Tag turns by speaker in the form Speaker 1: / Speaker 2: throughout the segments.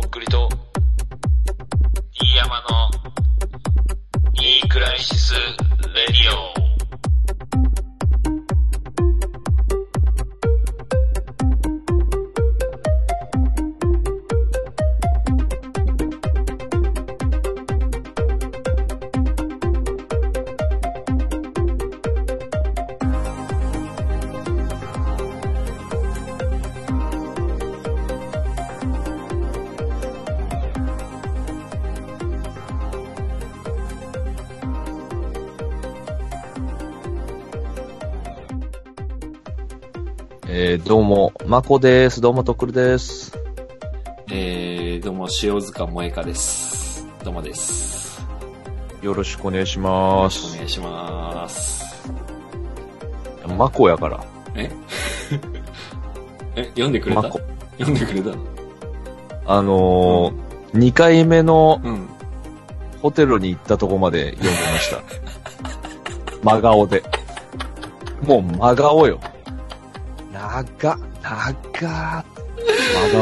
Speaker 1: とっくりと、飯山の、いいクライシス・レディ
Speaker 2: まこです。どうも、とっくりです。
Speaker 3: えー、どうも、塩塚萌香です。どうもです。
Speaker 2: よろしくお願いし
Speaker 3: よ
Speaker 2: ます。
Speaker 3: お願いします。
Speaker 2: まこやから。
Speaker 3: え？え、読んでくれた？
Speaker 2: まこ。
Speaker 3: 読んでくれた？の
Speaker 2: あのー、2回目の
Speaker 3: うん。
Speaker 2: ホテルに行ったとこまで読んでました。真顔で。もう真顔よ。長っ、長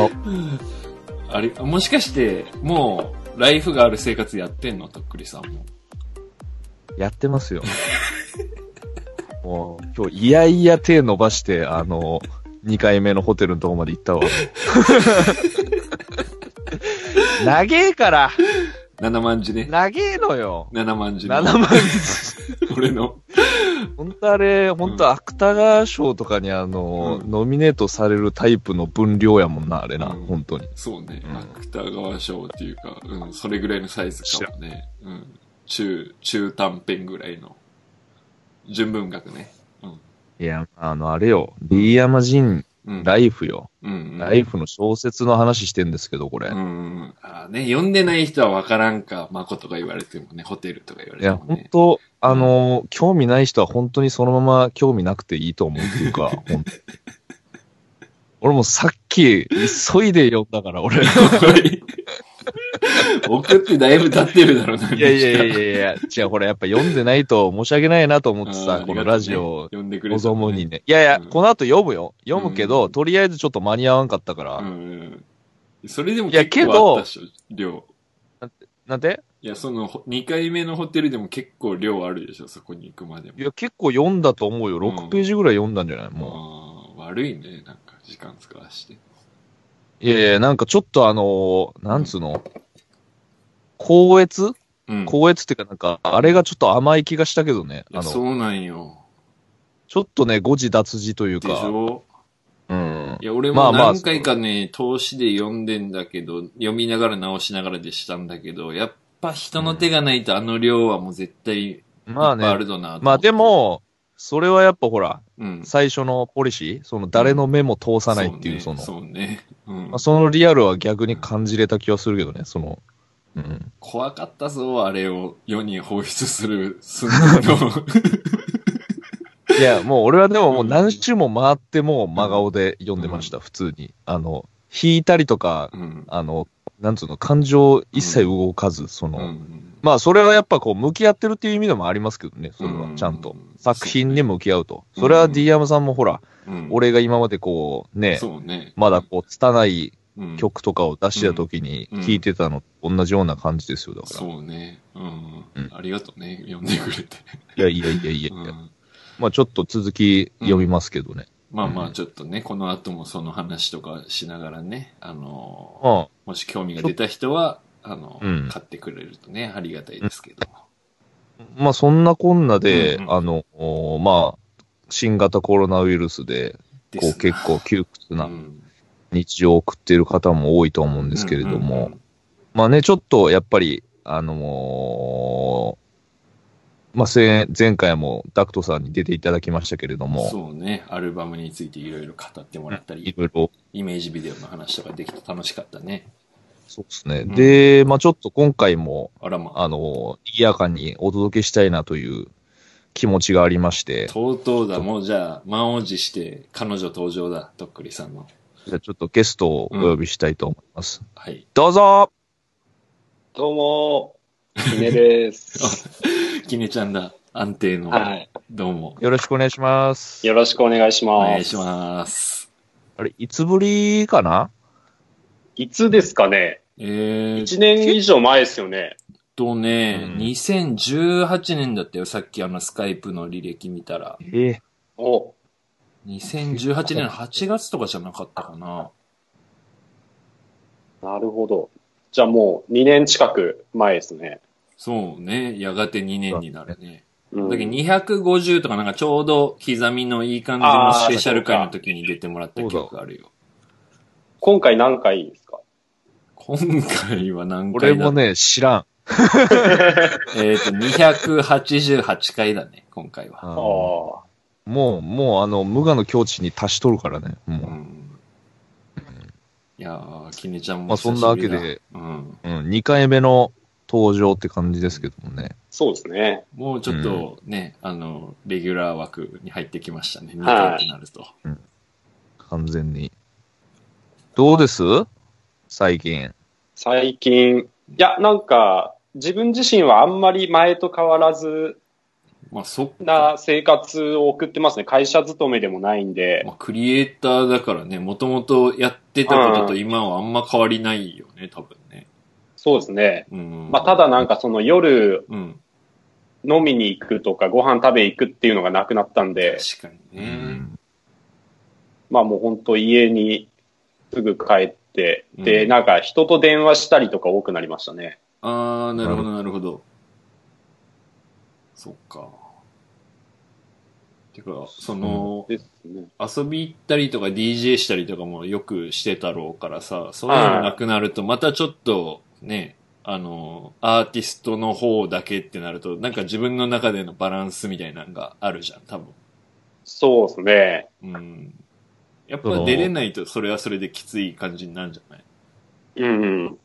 Speaker 2: っ。
Speaker 3: あれ、もしかして、もう、ライフがある生活やってんの？とっくりさんも。
Speaker 2: やってますよ。もう、今日、いやいや手伸ばして、あのー、2回目のホテルのとこまで行ったわ。長えから、
Speaker 3: 7万字ね。
Speaker 2: 長えのよ。
Speaker 3: 7万字の。
Speaker 2: 7万
Speaker 3: 俺の。
Speaker 2: 本当あれ、本当芥川賞とかにあの、
Speaker 3: うん
Speaker 2: ノミネートされるタイプの分量やもんな、あれな、
Speaker 3: うん
Speaker 2: 本当に。
Speaker 3: そうね。
Speaker 2: うん
Speaker 3: 芥川賞っていうか、うん、それぐらいのサイズかもね。うん。中、中短編ぐらいの。純文学ね。うん。
Speaker 2: いや、あの、あれよ、D 山人
Speaker 3: うん。
Speaker 2: ライフよ。
Speaker 3: うんうん、
Speaker 2: ライフの小説の話してんですけど、これ。
Speaker 3: うんうん。あーね、読んでない人はわからんか、まことか言われてもね、ホテルとか言われ
Speaker 2: いや、
Speaker 3: てもね。
Speaker 2: 本当あの、興味ない人は本当にそのまま興味なくていいと思うっていうか、本当に俺もさっき、急いで読んだから、俺。い
Speaker 3: 送ってだいぶ経ってるだろうな。
Speaker 2: やいやいやいやいや、違う、これやっぱ読んでないと申し訳ないなと思ってさ、このラジオを
Speaker 3: 読んでくれ
Speaker 2: にね。いやいや、
Speaker 3: うん
Speaker 2: この後読むよ。読むけど、
Speaker 3: うん
Speaker 2: とりあえずちょっと間に合わんかったから。
Speaker 3: うんうん。それでも
Speaker 2: いや
Speaker 3: 結構あったでしょ、量。
Speaker 2: なんで
Speaker 3: いや、その、2回目のホテルでも結構量あるでしょ、そこに行くまでも。
Speaker 2: いや、結構読んだと思うよ。
Speaker 3: うん
Speaker 2: 6ページぐらい読んだんじゃない？も
Speaker 3: あー悪いね、なんか、時間使わして。
Speaker 2: う。いやいや、なんかちょっとあのーなんつうの？高越？
Speaker 3: うん。
Speaker 2: 高越っていうかなんか、あれがちょっと甘い気がしたけどね。あの、
Speaker 3: そうなんよ。
Speaker 2: ちょっとね、誤字脱字という
Speaker 3: でし
Speaker 2: か。
Speaker 3: ょ？
Speaker 2: うん。
Speaker 3: いや、俺も
Speaker 2: まあまあ
Speaker 3: 何回かね、投資で読んでんだけど、読みながら直しながらでしたんだけど、やっぱ人の手がないとあの量はもう絶対
Speaker 2: まあね
Speaker 3: ある。だな
Speaker 2: まあで、も、それはやっぱほら、
Speaker 3: うん。
Speaker 2: 最初のポリシーその誰の目も通さないっていう、その、
Speaker 3: そうね。そうね。うん
Speaker 2: まあ、そのリアルは逆に感じれた気はするけどね、その、うん。
Speaker 3: 怖かったぞ、あれを世に放出する寸前の。
Speaker 2: いや、もう俺はでももう何周も回ってもう真顔で読んでました、普通に。あの、引いたりとか、
Speaker 3: うん。
Speaker 2: あの、なんつうの、感情一切動かず、その、
Speaker 3: うん
Speaker 2: まあそれはやっぱこう向き合ってるっていう意味でもありますけどね、それは
Speaker 3: うん
Speaker 2: ちゃんと
Speaker 3: うん。
Speaker 2: 作品に向き合うと。
Speaker 3: うん
Speaker 2: それは D 山さんもほら、
Speaker 3: うん
Speaker 2: 俺が今までこう、ね、
Speaker 3: ね。
Speaker 2: まだこう、拙い
Speaker 3: うん
Speaker 2: 曲とかを出した時に
Speaker 3: うん
Speaker 2: 聴いてたのと同じような感じですよ、だから。
Speaker 3: そうね。うん
Speaker 2: うん。
Speaker 3: ありがとうね、読んでくれて。
Speaker 2: いやいやいやいやいや。
Speaker 3: うん。
Speaker 2: まあちょっと続き読みますけどね。
Speaker 3: まあまあ、
Speaker 2: うん
Speaker 3: ちょっとね、この後もその話とかしながらね、あの
Speaker 2: うん。
Speaker 3: もし興味が出た人は、あの、
Speaker 2: うん
Speaker 3: 買ってくれるとね、ありがたいですけど。
Speaker 2: まあそんなこんなで、
Speaker 3: うんうん
Speaker 2: あの、おまあ、新型コロナウイルスで、こう結構窮屈な
Speaker 3: うん
Speaker 2: 日常を送っている方も多いと思うんですけれども、まあね、ちょっとやっぱり、あのーまあ、せ前回もダクトさんに出ていただきましたけれども、
Speaker 3: そうね、アルバムについていろいろ語ってもらった
Speaker 2: い
Speaker 3: り、
Speaker 2: ろいろ、
Speaker 3: イメージビデオの話とかできて楽しかったね。
Speaker 2: そうですね。
Speaker 3: ん。
Speaker 2: で、まあちょっと今回も、
Speaker 3: あらま。あ、
Speaker 2: あのー、賑やかにお届けしたいなという気持ちがありまして、
Speaker 3: とうとうだ、もうじゃあ、満を持して彼女登場だ、とっくりさんの。
Speaker 2: じゃあちょっとゲストをお呼びしたいと思います。
Speaker 3: はい。
Speaker 2: どうぞ
Speaker 4: どうも、ひねです。
Speaker 3: きねちゃんだ、安定の。
Speaker 4: はい。
Speaker 3: どうも。
Speaker 2: よろしくお願いします。
Speaker 4: よろしくお願いします。
Speaker 3: お願いします。
Speaker 2: あれ、いつぶりかな？い
Speaker 4: つですかね
Speaker 3: えー、っ
Speaker 4: 1年以上前ですよね。
Speaker 3: とね、
Speaker 2: うん
Speaker 3: 2018年だったよ、さっきあのスカイプの履歴見たら。
Speaker 2: ええ
Speaker 4: お、
Speaker 3: 2018年の8月とかじゃなかったかな。
Speaker 4: なるほど。じゃあもう2年近く前ですね。
Speaker 3: そうね、やがて2年になるね。
Speaker 4: うん
Speaker 3: だけど250とかなんかちょうど刻みのいい感じのスペシャル回の時に出てもらった記憶あるよ。
Speaker 4: 今回何回ですか？
Speaker 3: 今回は何
Speaker 2: 俺
Speaker 3: 回だ？
Speaker 2: もね、知らん。
Speaker 3: えっ、と、288回だね、今回は。
Speaker 2: あ
Speaker 4: あ。
Speaker 2: もう、もうあの、無我の境地に達しとるからね。もう。
Speaker 3: うん。いやー、きねちゃんも
Speaker 2: まあそんなわけで。
Speaker 3: うん。
Speaker 2: うん、2回目の登場って感じですけどもね。
Speaker 4: そうですね。
Speaker 3: もうちょっとね、あの、レギュラー枠に入ってきましたね、2
Speaker 4: はい
Speaker 3: 回ってなると。
Speaker 2: 完全に。どうです？最近。
Speaker 4: 最近、いや、なんか、自分自身はあんまり前と変わらず
Speaker 3: まあ、そ。
Speaker 4: な生活を送ってますね。会社勤めでもないんで。
Speaker 3: まあ、クリエイターだからね、もともとやってたことと今はあんま変わりないよね、多分ね。
Speaker 4: そうですね。
Speaker 3: うん。
Speaker 4: まあ、ただなんかその夜
Speaker 3: うん。
Speaker 4: 飲みに行くとかご飯食べ行くっていうのがなくなったんで、
Speaker 3: 確か
Speaker 2: う
Speaker 3: にね。
Speaker 2: ん。
Speaker 4: まあもう本当家にすぐ帰って、で、
Speaker 3: うん
Speaker 4: なんか人と電話したりとか多くなりましたね。
Speaker 3: あー、なるほど、なるほど。そっか。てか、その、
Speaker 4: ね。
Speaker 3: 遊び行ったりとか DJ したりとかもよくしてたろうからさ、そういうのなくなるとまたちょっとね、あの、アーティストの方だけってなると、なんか自分の中でのバランスみたいなのがあるじゃん、多分。
Speaker 4: そうですね。
Speaker 3: うん。やっぱ出れないとそれはそれできつい感じになるんじゃない？
Speaker 4: うん。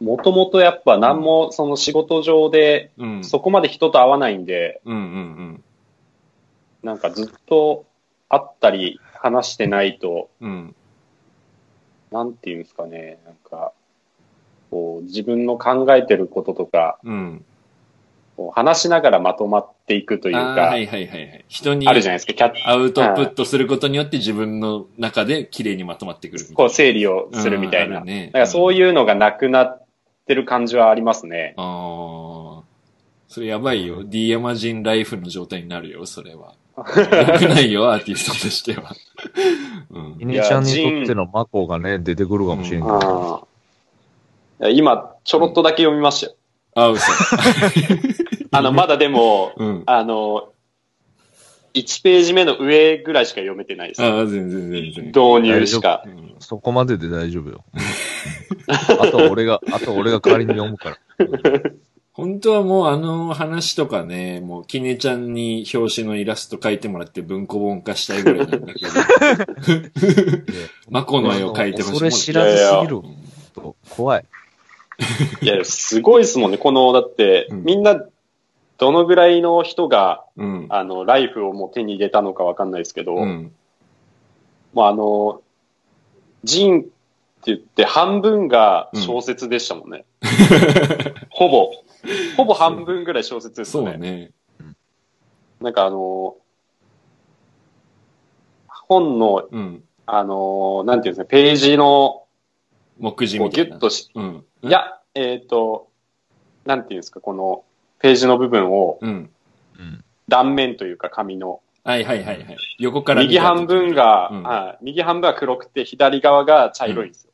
Speaker 4: もともとやっぱ何もその仕事上で
Speaker 3: うん。
Speaker 4: そこまで人と会わないんで、
Speaker 3: うんうん
Speaker 4: なんかずっと会ったり話してないと、
Speaker 3: うん。うん。
Speaker 4: なんていうんですかね、なんか、こう自分の考えてることとか、
Speaker 3: うん。
Speaker 4: こう話しながらまとまっていくというか、
Speaker 3: はいはいはいはい。人に
Speaker 4: あるじゃないですか、キャッ
Speaker 3: アウトプットすることによって自分の中で綺麗にまとまってくる。
Speaker 4: こう整理をするみたいな。
Speaker 3: ね
Speaker 4: だからそういうのがなくなってる感じはありますね。
Speaker 3: ああ。それやばいよ。D ヤマジンライフの状態になるよ、それは。よくないよ、アーティストとしては。うん
Speaker 2: イ。ネちゃんにとってのマコがね、出てくるかもしれんけど。
Speaker 4: ああいや今、ちょろっとだけ読みましたよ。
Speaker 3: あ、嘘。
Speaker 4: あの、まだでも、
Speaker 3: うん。
Speaker 4: あの、1ページ目の上ぐらいしか読めてないです。
Speaker 3: ああ、全然全然。
Speaker 4: 導入しか
Speaker 3: う。ん
Speaker 2: そこまでで大丈夫よ。あとは俺が、あとは俺が代わりに読むから。
Speaker 3: 本当はもうあの話とかね、もうキネちゃんに表紙のイラスト描いてもらって文庫本化したいぐらいなんだけど。マコの絵を描いてほしい。
Speaker 2: それ知らずすぎる怖い。
Speaker 4: いや、すごいですもんね。この、だって、
Speaker 3: うん
Speaker 4: みんな、どのぐらいの人が、
Speaker 3: うん。
Speaker 4: あの、ライフをもう手に入れたのかわかんないですけど、
Speaker 3: うん。
Speaker 4: もうあの、ジンって言って半分が小説でしたもんね。ほぼ。ほぼ半分ぐらい小説ですね。
Speaker 3: うね。
Speaker 4: なんかあの、本の、
Speaker 3: うん。
Speaker 4: あの、なんていうんですか、ページの、
Speaker 3: 目次みたいな。
Speaker 4: ギュッとし、
Speaker 3: うん。
Speaker 4: いや、えっ、と、なんていうんですか、この、ページの部分を
Speaker 3: うん。
Speaker 2: うん。
Speaker 4: 断面というか紙の、
Speaker 3: はいはいはいはい。横から
Speaker 4: 右半分が、
Speaker 3: うん
Speaker 4: はい右半分は黒くて、左側が茶色いんですよ。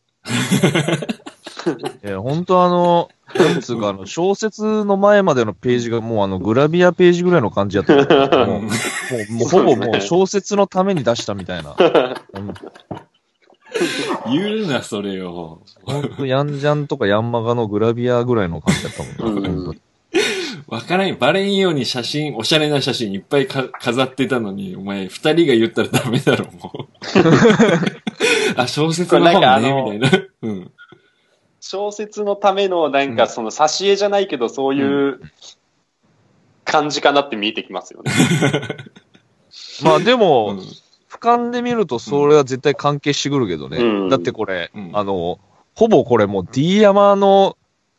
Speaker 2: い や、本当あの、なんつうか、あの、小説の前までのページがもうあの、グラビアページぐらいの感じやったから。もう、もう、もうほぼもう小説のために出したみたいな。うん
Speaker 3: 言うな、それを。
Speaker 2: ほんと、ヤンジャンとかヤンマガのグラビアぐらいの感じだったもん
Speaker 4: ん
Speaker 3: わからん。バレんように写真、おしゃれな写真いっぱいか飾ってたのに、お前、二人が言ったらダメだろ、もう。あ、小説の本ね、
Speaker 4: の
Speaker 3: みたいな。うん。
Speaker 4: 小説のための、なんかその挿絵じゃないけど、そういう感じかなって見えてきますよね。
Speaker 2: まあでも、
Speaker 3: うん
Speaker 2: 俯瞰で見るとそれは絶対関係してくるけどね。
Speaker 4: うん
Speaker 2: だってこれ、
Speaker 3: うん
Speaker 2: あの、ほぼこれもう D 山の、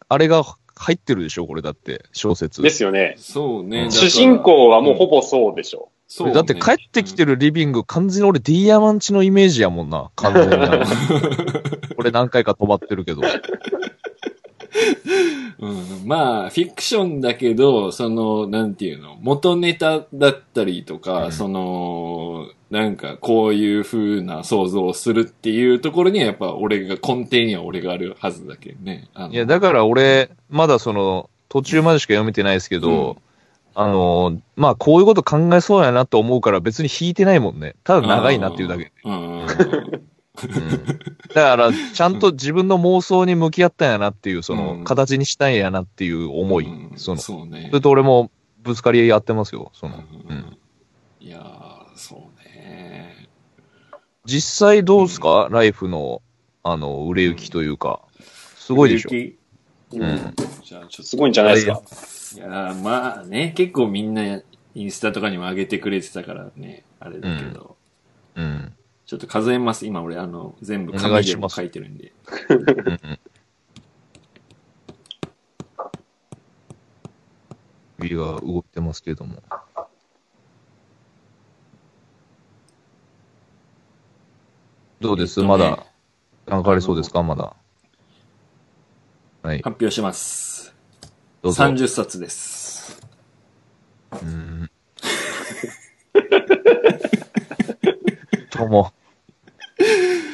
Speaker 2: あれが入ってるでしょこれだって、小説。
Speaker 4: ですよね。
Speaker 3: そうね。
Speaker 4: 主人公はもうほぼそうでしょ。
Speaker 3: そうね
Speaker 2: だって帰ってきてるリビング、完全に俺 D 山んちのイメージやもんな。完全に。これ何回か止まってるけど。
Speaker 3: うん、まあ、フィクションだけど、その、なんていうの、元ネタだったりとか、
Speaker 2: うん
Speaker 3: その、なんか、こういう風な想像をするっていうところには、やっぱ俺が、根底には俺があるはずだけどね。
Speaker 2: いや、だから俺、まだその、途中までしか読めてないですけど、
Speaker 3: うん
Speaker 2: あの、まあ、こういうこと考えそうやなと思うから別に引いてないもんね。ただ長いなっていうだけ。
Speaker 3: うん
Speaker 2: だから、ちゃんと自分の妄想に向き合ったんやなっていう、その、
Speaker 3: うん
Speaker 2: 形にしたんやなっていう思い。
Speaker 3: うん
Speaker 2: その、そ
Speaker 3: そうね。
Speaker 2: れと俺もぶつかり合ってますよ。その、
Speaker 3: いやー、そうね。
Speaker 2: 実際どうですか、ライフの、あの、売れ行きというか。すごいでしょ？
Speaker 4: うん
Speaker 2: うん
Speaker 3: じゃあちょっと
Speaker 4: すごいんじゃないですか？
Speaker 3: いやーまあね、結構みんなインスタとかにも上げてくれてたからね、あれだけど、
Speaker 2: うん。
Speaker 3: ちょっと数えます。今俺あの、全部紙で書いてるんで。
Speaker 2: うん指が動いてますけれども。どうです、
Speaker 3: えっとね
Speaker 2: まだ、なんかありそうですか？まだ。はい、
Speaker 3: 発表します。
Speaker 2: どうぞ。
Speaker 3: 30冊です。
Speaker 2: うん。とも、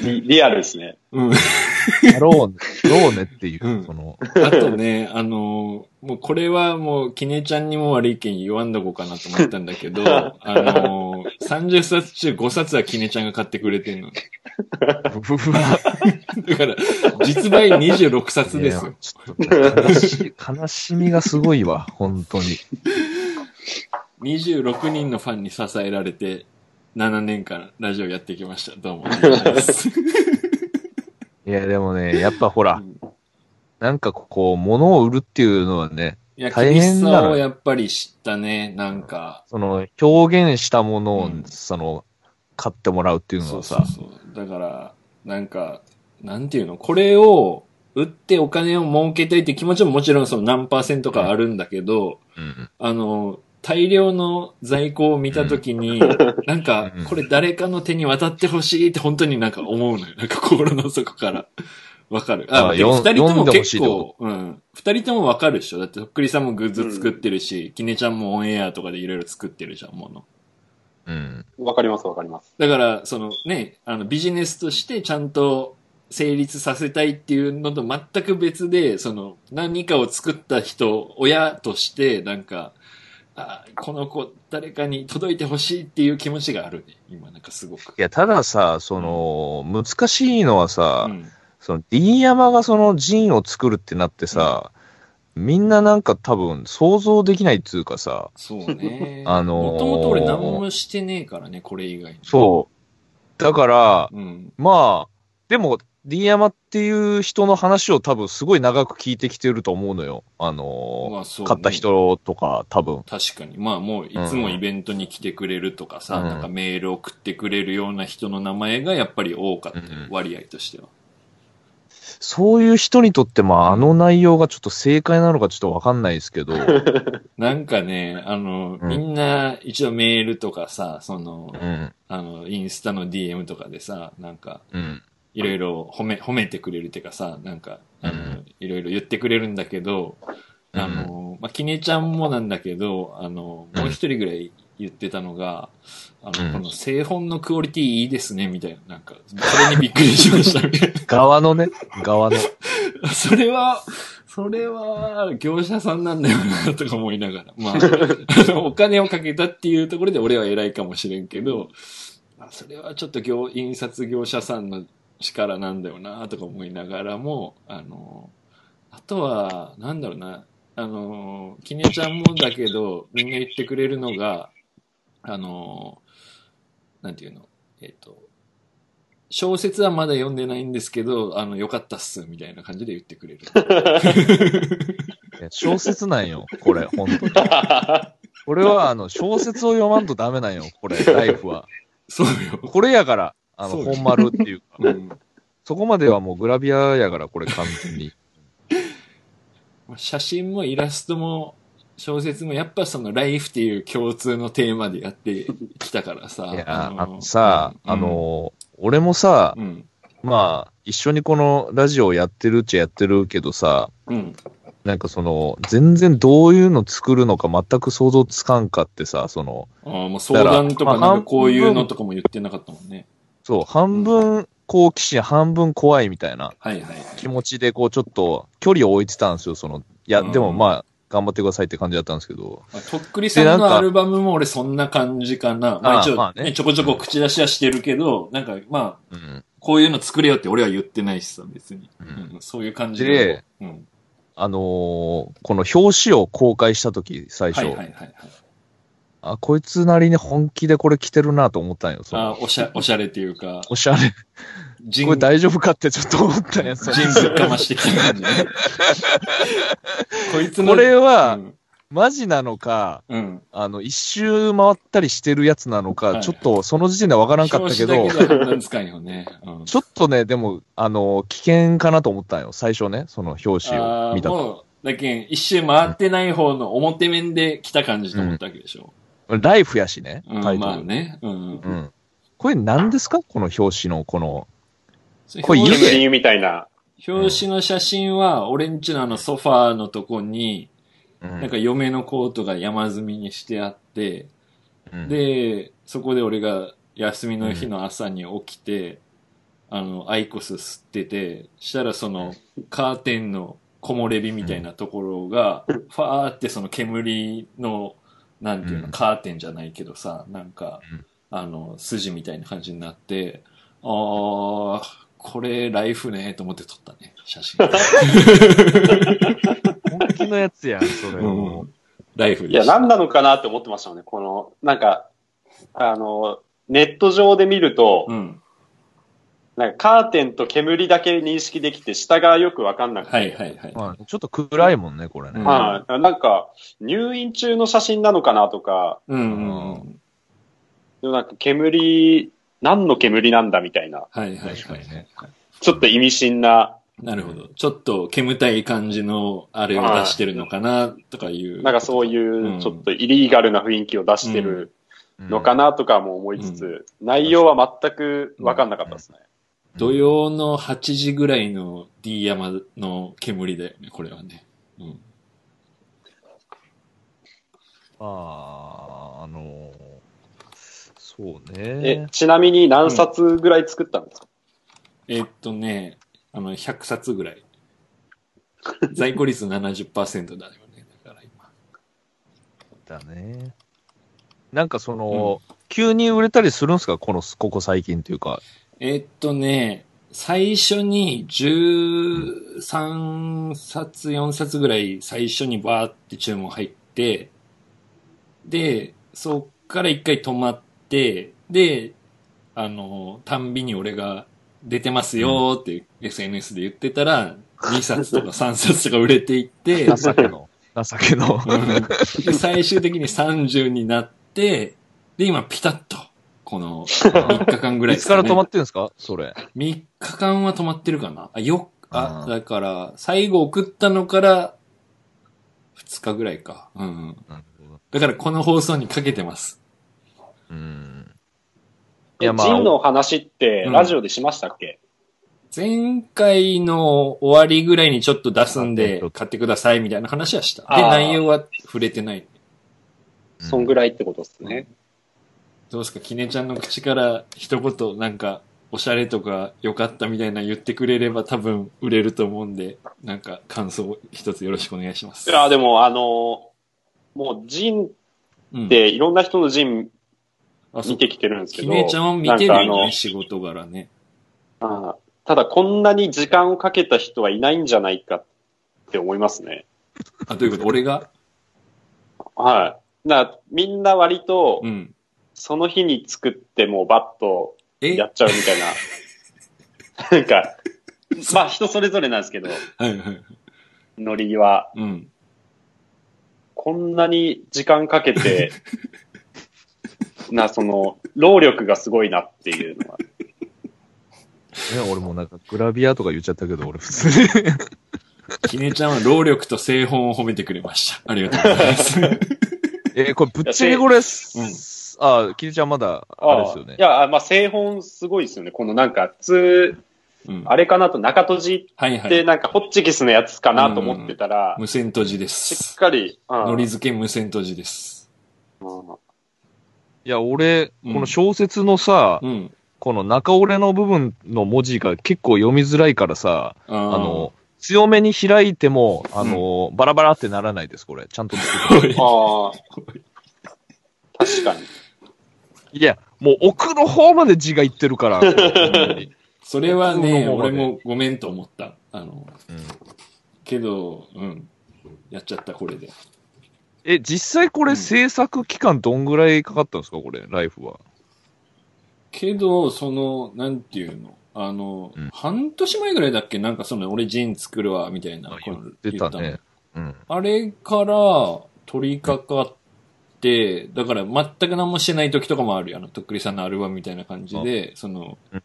Speaker 4: リリアルですね。
Speaker 3: うん。
Speaker 2: やろうね、やろうねっていう、
Speaker 3: うん
Speaker 2: その、
Speaker 3: あとね、あのーもうこれはもう、きねちゃんにも悪い意見言わんどこうかなと思ったんだけど、あのー30冊中5冊はきねちゃんが買ってくれてんの。
Speaker 2: ふふわ
Speaker 3: だから、実売26冊ですよ
Speaker 2: いや。ちょっと悲し、悲しみがすごいわ、本当に。
Speaker 3: 26人のファンに支えられて、7年間ラジオやってきました。どうも。い
Speaker 2: や、でもね、やっぱほら、
Speaker 3: うん。
Speaker 2: なんかこう、物を売るっていうのはね、
Speaker 3: いや、
Speaker 2: 大変なの
Speaker 3: さをやっぱり知ったね、なんか。
Speaker 2: その、表現したものを、
Speaker 3: うん
Speaker 2: その、買ってもらうっていうのはさ、
Speaker 3: そうそう。だから、なんか、なんていうの、これを売ってお金を儲けたいって気持ちももちろんその何パーセントかあるんだけど、
Speaker 2: うん。
Speaker 3: あの、大量の在庫を見たときに、なんか
Speaker 2: うん、
Speaker 3: これ誰かの手に渡ってほしいって本当になんか思うのよ。なんか心の底から。わかる。あ、
Speaker 2: あ
Speaker 3: 二人とも結構、うん。二人ともわかるでしょだって、とっくりさんもグッズ作ってるし、きねちゃんもオンエアとかでいろいろ作ってるじゃん、もの。
Speaker 2: うん。
Speaker 4: わかりますわかります。
Speaker 3: だから、そのね、あのビジネスとしてちゃんと成立させたいっていうのと全く別で、その何かを作った人、親としてなんか、あこの子誰かに届いてほしいっていう気持ちがあるね。今なんかすごく。
Speaker 2: いや、たださ、その、難しいのはさ、
Speaker 3: うん
Speaker 2: その、D 山がそのジンを作るってなってさ、みんななんか多分想像できないっていうかさ、
Speaker 3: そうね。
Speaker 2: あのー
Speaker 3: もともと俺何もしてねえからね、これ以外に。
Speaker 2: そう。だから、
Speaker 3: う。うん。
Speaker 2: まあ、でも、D 山っていう人の話を多分すごい長く聞いてきてると思うのよ。あのー
Speaker 3: まあそうね
Speaker 2: 買った人とか多分。
Speaker 3: 確かに。まあもういつもイベントに来てくれるとかさ、
Speaker 2: うん
Speaker 3: なんかメール送ってくれるような人の名前がやっぱり多かったよ、
Speaker 2: うん
Speaker 3: 割合としては。
Speaker 2: そういう人にとって、まあ、あの内容がちょっと正解なのかちょっとわかんないですけど、
Speaker 3: なんかね、あの、
Speaker 2: うん
Speaker 3: みんな一応メールとかさ、その、
Speaker 2: うん、
Speaker 3: あの、インスタの DM とかでさ、なんか、
Speaker 2: うん、
Speaker 3: いろいろ褒め、褒めてくれるっていうかさ、なんか、あの
Speaker 2: うん、
Speaker 3: いろいろ言ってくれるんだけど、あの、まあ、きねちゃんもなんだけど、あの、もう一人ぐらい言ってたのが、あの、
Speaker 2: うん
Speaker 3: この製本のクオリティいいですね、みたいな、なんか、それにびっくりしました、みたい
Speaker 2: 側のね、側の。
Speaker 3: な。それは、それは、業者さんなんだよな、とか思いながら。まあ、あ のお金をかけたっていうところで俺は偉いかもしれんけど、まあ、それはちょっと業、印刷業者さんの力なんだよな、とか思いながらも、あの、あとは、なんだろうな、あの、きねちゃんもだけど、みんな言ってくれるのが、あの、なんていうの、えっ、と、小説はまだ読んでないんですけど、あの、よかったっす、みたいな感じで言ってくれる。
Speaker 2: 小説なんよ、これ、本当に。これは、あの、小説を読まんとダメなんよ、これ、ライフは。
Speaker 3: そうよ。
Speaker 2: これやから、あの、本丸っていうか、
Speaker 3: うん。
Speaker 2: そこまではもうグラビアやから、これ完全に。
Speaker 3: 写真もイラストも小説もやっぱそのライフっていう共通のテーマでやってきたからさ。
Speaker 2: いや、あ
Speaker 3: の
Speaker 2: のさ、
Speaker 3: うん
Speaker 2: あの、俺もさ
Speaker 3: う、ん。
Speaker 2: まあ、一緒にこのラジオやってるっちゃやってるけどさ、
Speaker 3: うん。
Speaker 2: なんかその、全然どういうの作るのか全く想像つかんかってさ、その、
Speaker 3: ああ、もう相談とか
Speaker 2: か
Speaker 3: こういうのとかも言ってなかったもんね。
Speaker 2: そう、半分好奇心、半分怖いみたいな
Speaker 3: はいはいはい。
Speaker 2: 気持ちで、こう、ちょっと距離を置いてたんですよ、その、いや、
Speaker 3: うん
Speaker 2: でもまあ、頑張ってくださいって感じだったんですけど、
Speaker 3: まあとっくりさん
Speaker 2: でなんか
Speaker 3: のアルバムも俺そんな感じかな。まあ一応、
Speaker 2: まあね
Speaker 3: ねちょこちょこ口出しはしてるけど、なんかまあ、
Speaker 2: うん。
Speaker 3: こういうの作れよって俺は言ってないしさ、別に。
Speaker 2: う
Speaker 3: うんん、そういう感じ
Speaker 2: で、
Speaker 3: うん。
Speaker 2: あのーこの表紙を公開したとき、最初、
Speaker 3: はいはいはいはい。
Speaker 2: あ、こいつなりに本気でこれ着てるなと思ったんよ、そ
Speaker 3: あ
Speaker 2: の、
Speaker 3: おしゃ、おしゃれっていうか、
Speaker 2: おしゃれ。
Speaker 3: 人
Speaker 2: これ大丈夫かってちょっと思ったんや、
Speaker 3: 人ぶっかましてきた感じね。こいつの。
Speaker 2: これは
Speaker 3: うん。
Speaker 2: マジなのか、
Speaker 3: うん。
Speaker 2: あの、一周回ったりしてるやつなのか、
Speaker 3: はい
Speaker 2: ちょっとその時点でわからんかったけど。ちょっとね、でも、あの、危険かなと思ったんよ、最初ね、その表紙を見たと。
Speaker 3: だけん、一周回ってない方の表面で来た感じと思ったわけでしょ。
Speaker 2: ライフやしね、
Speaker 3: うん、
Speaker 2: タイトル。
Speaker 3: まあね。うん。
Speaker 2: うん。これ何ですか？この表紙の、この、
Speaker 3: そ
Speaker 2: これ湯気
Speaker 3: 表
Speaker 4: 煙みたいな。
Speaker 3: 表紙の写真は、俺んちのあのソファーのとこに、
Speaker 2: うん
Speaker 3: なんか嫁のコートが山積みにしてあって、
Speaker 2: うん、
Speaker 3: で、そこで俺が休みの日の朝に起きて、あの、アイコス吸ってて、したらその、カーテンの木漏れ日みたいなところが、ファーってその煙の、なんていうの、
Speaker 2: うん
Speaker 3: カーテンじゃないけどさ、なんか
Speaker 2: うん、
Speaker 3: あの、筋みたいな感じになって、あー、これライフね、と思って撮ったね、写真。
Speaker 2: 本気のやつやん、それ。もう
Speaker 3: ライフ
Speaker 4: いや、
Speaker 3: でした。
Speaker 4: 何なのかなって思ってましたもんね。この、なんか、あの、ネット上で見ると、
Speaker 3: うん。
Speaker 4: なんかカーテンと煙だけ認識できて、下がよくわかんなくて。
Speaker 3: はいはいはい。
Speaker 2: まあ、ちょっと暗いもんね、これね。
Speaker 3: うん
Speaker 4: はい。なんか、入院中の写真なのかなとか、
Speaker 3: うんうんうん。
Speaker 4: でもなんか煙、何の煙なんだみたいな、
Speaker 3: はいはいはい
Speaker 2: 確かにね
Speaker 4: ちょっと意味深な、
Speaker 3: なるほど。ちょっと煙たい感じのあれを出してるのかなとかいう。
Speaker 4: なんかそういう、ちょっとイリーガルな雰囲気を出してるのかなとかも思いつつ、内容は全くわかんなかったですね。
Speaker 3: 土曜の8時ぐらいの D 山の煙だよね、これはね。うん。
Speaker 2: ああ、あのーそう
Speaker 4: え
Speaker 2: ね、。
Speaker 4: ちなみに何冊ぐらい作ったんですか、
Speaker 3: えっとね、あの、100冊ぐらい。在庫率70%だよね、だから今。
Speaker 2: だね。なんかその、急に売れたりするんすか？この、ここ最近というか。
Speaker 3: えっとね、最初に13冊、4冊ぐらい最初にバーって注文入って、で、そっから一回止まって、で、あの、たんびに俺が出てますよって SNS で言ってたら、2冊とか3冊とか売れていって、
Speaker 2: 情けの。情けの。
Speaker 3: 最終的に30になって、で、今ピタッと、この3日間ぐらい
Speaker 2: いつから止ま
Speaker 3: っ
Speaker 2: ってるんですか？それ。
Speaker 3: 3日間は止まってるかなあ、よっ、あ
Speaker 2: う、ん
Speaker 3: だから、最後送ったのから、2日ぐらいか。うんうん。
Speaker 2: なるほど。
Speaker 3: だからこの放送にかけてます。
Speaker 2: うん。い
Speaker 4: え
Speaker 2: や、まあ
Speaker 4: ジンの話って
Speaker 3: うん
Speaker 4: ラジオでしましたっけ、
Speaker 3: 前回の終わりぐらいにちょっと出すんで
Speaker 2: あ、
Speaker 3: 買ってくださいみたいな話はした。で、
Speaker 4: あー
Speaker 3: 内容は触れてない。
Speaker 4: そんぐらいってことですね。
Speaker 3: どうですか、きねちゃんの口から一言なんか、おしゃれとか良かったみたいな言ってくれれば多分売れると思うんで、なんか感想一つよろしくお願いします。
Speaker 4: いや、でもあの、もうジン
Speaker 3: うん
Speaker 4: っ、ていろんな人のジン
Speaker 3: あそう
Speaker 4: 見てきてるんですけど、
Speaker 3: きねちゃんを見てるよね、仕事柄ね。
Speaker 4: あただこんなに時間をかけた人はいないんじゃないかって思いますね。
Speaker 3: あ、どういうこと？俺が？
Speaker 4: はい。なみんな割と
Speaker 3: う、ん。
Speaker 4: その日に作ってもうバッと
Speaker 3: え？
Speaker 4: やっちゃうみたいな。なんか、まあ人それぞれなんですけど、
Speaker 3: はいはい。
Speaker 4: ノリは、
Speaker 3: うん。
Speaker 4: こんなに時間かけて、な、その、労力がすごいなっていうのは。
Speaker 2: ね、俺もなんかグラビアとか言っちゃったけど、俺普通に。
Speaker 3: きねちゃんは労力と製本を褒めてくれました。ありがとうございます。
Speaker 2: えーこれぶっちゃけこれ、あ、キリちゃんまだ、あれですよね
Speaker 4: い。や、あまあ、製本すごいですよね。このなんか、普通、
Speaker 3: うん。
Speaker 4: あれかなと中閉じって
Speaker 3: はいはい。
Speaker 4: なんかホッチキスのやつかなと思ってたら、
Speaker 3: 無線閉じで
Speaker 4: しっ
Speaker 3: す。
Speaker 4: かり、うん
Speaker 3: のり付け無線閉じです。
Speaker 4: うん
Speaker 2: いや、俺、
Speaker 3: うん
Speaker 2: この小説のさ、
Speaker 3: うん。
Speaker 2: この中折れの部分の文字が結構読みづらいからさ、
Speaker 3: あ
Speaker 2: あの、強めに開いても、あの、バラバラってならないです、これ。ちゃんと
Speaker 4: ああ。確かに。
Speaker 2: いや、もう奥の方まで字がいってるから。
Speaker 3: それはね、
Speaker 2: うん
Speaker 3: 俺もごめんと思った。あの、
Speaker 2: うん
Speaker 3: けど、うん。やっちゃった、これで。
Speaker 2: え、実際これ制作期間どんぐらいかかったんですか、これ、ライフは。
Speaker 3: けど、その、なんていうの？あの、
Speaker 2: うん
Speaker 3: 半年前ぐらいだっけ？なんかその、俺ジン作るわ、みたいな。
Speaker 2: 言ってたね。うん。
Speaker 3: あれから取り掛かって、だから全く何もしてない時とかもあるよ。あの、とっくりさんのアルバムみたいな感じで、その
Speaker 2: うん、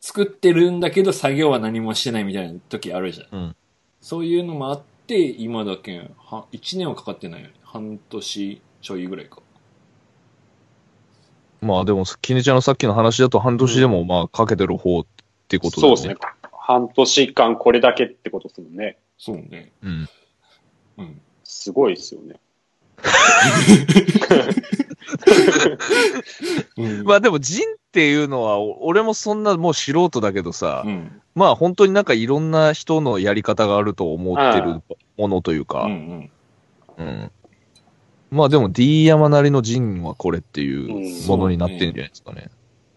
Speaker 3: 作ってるんだけど作業は何もしてないみたいな時あるじゃん。
Speaker 2: うん
Speaker 3: そういうのもあって、今だけ、は、1年はかかってないよね。半年ちょいぐらいか。
Speaker 2: まあでも、キネちゃんのさっきの話だと半年でもまあかけてる方ってことだよね。
Speaker 4: そうですね。半年間これだけってことですもんね。
Speaker 3: そうね。
Speaker 2: うん。
Speaker 3: うん。
Speaker 4: すごいですよね。
Speaker 3: うん。
Speaker 2: まあでも、ジンっていうのは、お俺もそんなもう素人だけどさ、
Speaker 3: うん。
Speaker 2: まあ本当になんかいろんな人のやり方があると思ってるものという
Speaker 3: う
Speaker 2: か、
Speaker 3: んうん。
Speaker 2: うん。まあでも D 山なりのジンはこれっていうものになってるんじゃないですかね。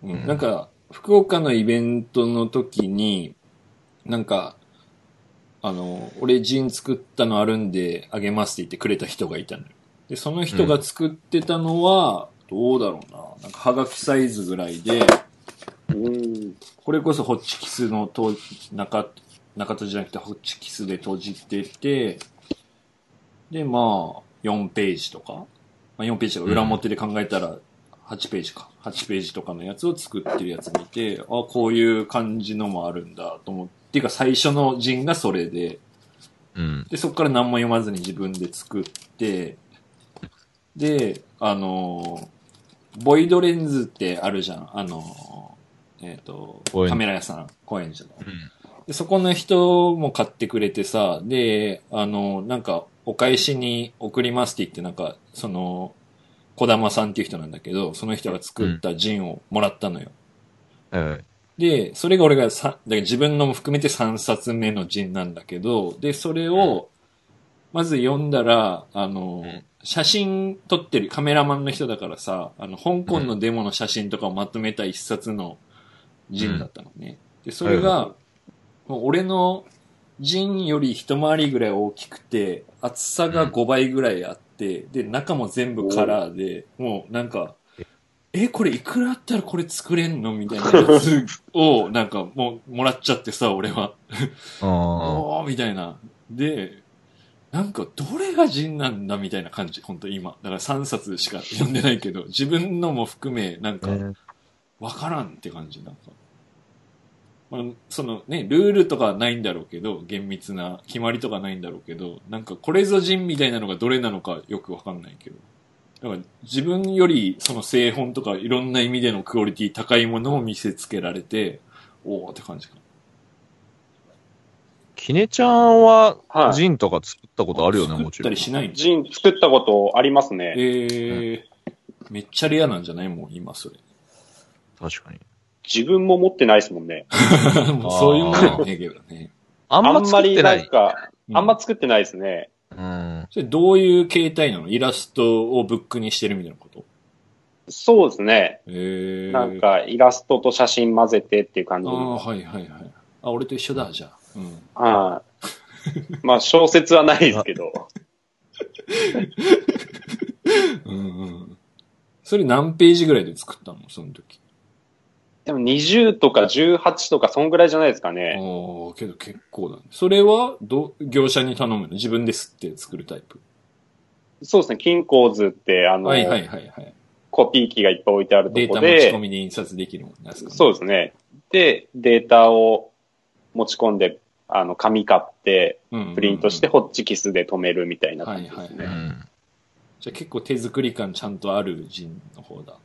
Speaker 3: うんなんか、福岡のイベントの時に、なんか、あの、俺ジン作ったのあるんであげますって言ってくれた人がいたのよ。で、その人が作ってたのは、どうだろうな。なんか、はがきサイズぐらいで、
Speaker 4: うん。
Speaker 3: これこそホッチキスのと中、中閉じじゃなくてホッチキスで閉じてて、で、まあ、4ページとか、まあ、4ページとか裏表で考えたら8ページか。8ページとかのやつを作ってるやつ見て、あ、こういう感じのもあるんだと思って、っていうか最初の陣がそれで、
Speaker 2: うん。
Speaker 3: で、そこから何も読まずに自分で作って、で、あの、ボイドレンズってあるじゃん。あの、えっ、と、
Speaker 2: 高円寺
Speaker 3: カメラ屋さん、高円寺の。で、そこの人も買ってくれてさ、で、あの、なんか、お返しに送りますって言って、なんか、その、小玉さんっていう人なんだけど、その人が作ったジンをもらったのよ。
Speaker 2: はい。
Speaker 3: で、それが俺がさ、だから自分のも含めて3冊目のジンなんだけど、で、それを、まず読んだら、あの、
Speaker 2: うん。
Speaker 3: 写真撮ってるカメラマンの人だからさ、あの、香港のデモの写真とかをまとめた一冊のジンだったのね。で、それ
Speaker 2: はい
Speaker 3: が、もう俺のジンより一回りぐらい大きくて、厚さが5倍ぐらいあって、で、中も全部カラーで、もうなんか、え、これいくらあったらこれ作れんの？みたいなやつ を、なんかもうもらっちゃってさ、俺は。
Speaker 2: あ
Speaker 3: おーみたいな。で、なんかどれがジンなんだみたいな感じ、本当今。だから3冊しか読んでないけど、自分のも含め、なんか、
Speaker 2: あ。
Speaker 3: わからんって感じ、なんか。まあ、そのね、ルールとかはないんだろうけど、厳密な決まりとかないんだろうけど、なんかこれぞ人みたいなのがどれなのかよくわかんないけど。だから自分よりその製本とかいろんな意味でのクオリティ高いものを見せつけられて、おーって感じかな。
Speaker 2: キネちゃんは
Speaker 4: はい、
Speaker 2: ジンとか作ったことあるよね、もちろん
Speaker 3: 作ったり。しないの？
Speaker 4: ジン作ったことありますね。
Speaker 3: えー、めっちゃレアなんじゃない？もう今それ。
Speaker 2: 確かに。
Speaker 4: 自分も持ってないですもんね。
Speaker 3: もうそういうもんやねえけどね。
Speaker 2: あんま作ってない。
Speaker 4: んか、
Speaker 3: うん
Speaker 4: あんま作ってないですね。
Speaker 2: うん。
Speaker 3: それどういう形態なの？イラストをブックにしてるみたいなこと？
Speaker 4: そうですね。
Speaker 3: えー、
Speaker 4: なんか、イラストと写真混ぜてっていう感じ
Speaker 3: ああ、
Speaker 4: の。
Speaker 3: はいはいはい。あ、俺と一緒だ、じゃあ。うん。
Speaker 4: はい。まあ、小説はないですけど。
Speaker 3: うんうん。それ何ページぐらいで作ったの？その時。
Speaker 4: でも20とか18とか、そんぐらいじゃないですかね。
Speaker 3: ああ、けど結構だね。それは、ど、業者に頼むの？自分で吸って作るタイプ？
Speaker 4: そうですね。金鉱図って、あの、
Speaker 3: はいはいはいはい。
Speaker 4: コピー機がいっぱい置いてあると
Speaker 3: デー
Speaker 4: こ
Speaker 3: タ持ち込
Speaker 4: で、
Speaker 3: みで印刷できるもんですか、ね、
Speaker 4: そうですね。で、データを持ち込んで、あの、紙買って、プリントして、ホッチキスで止めるみたいな感じですね。
Speaker 3: じゃあ結構手作り感ちゃんとあるジンの方だ。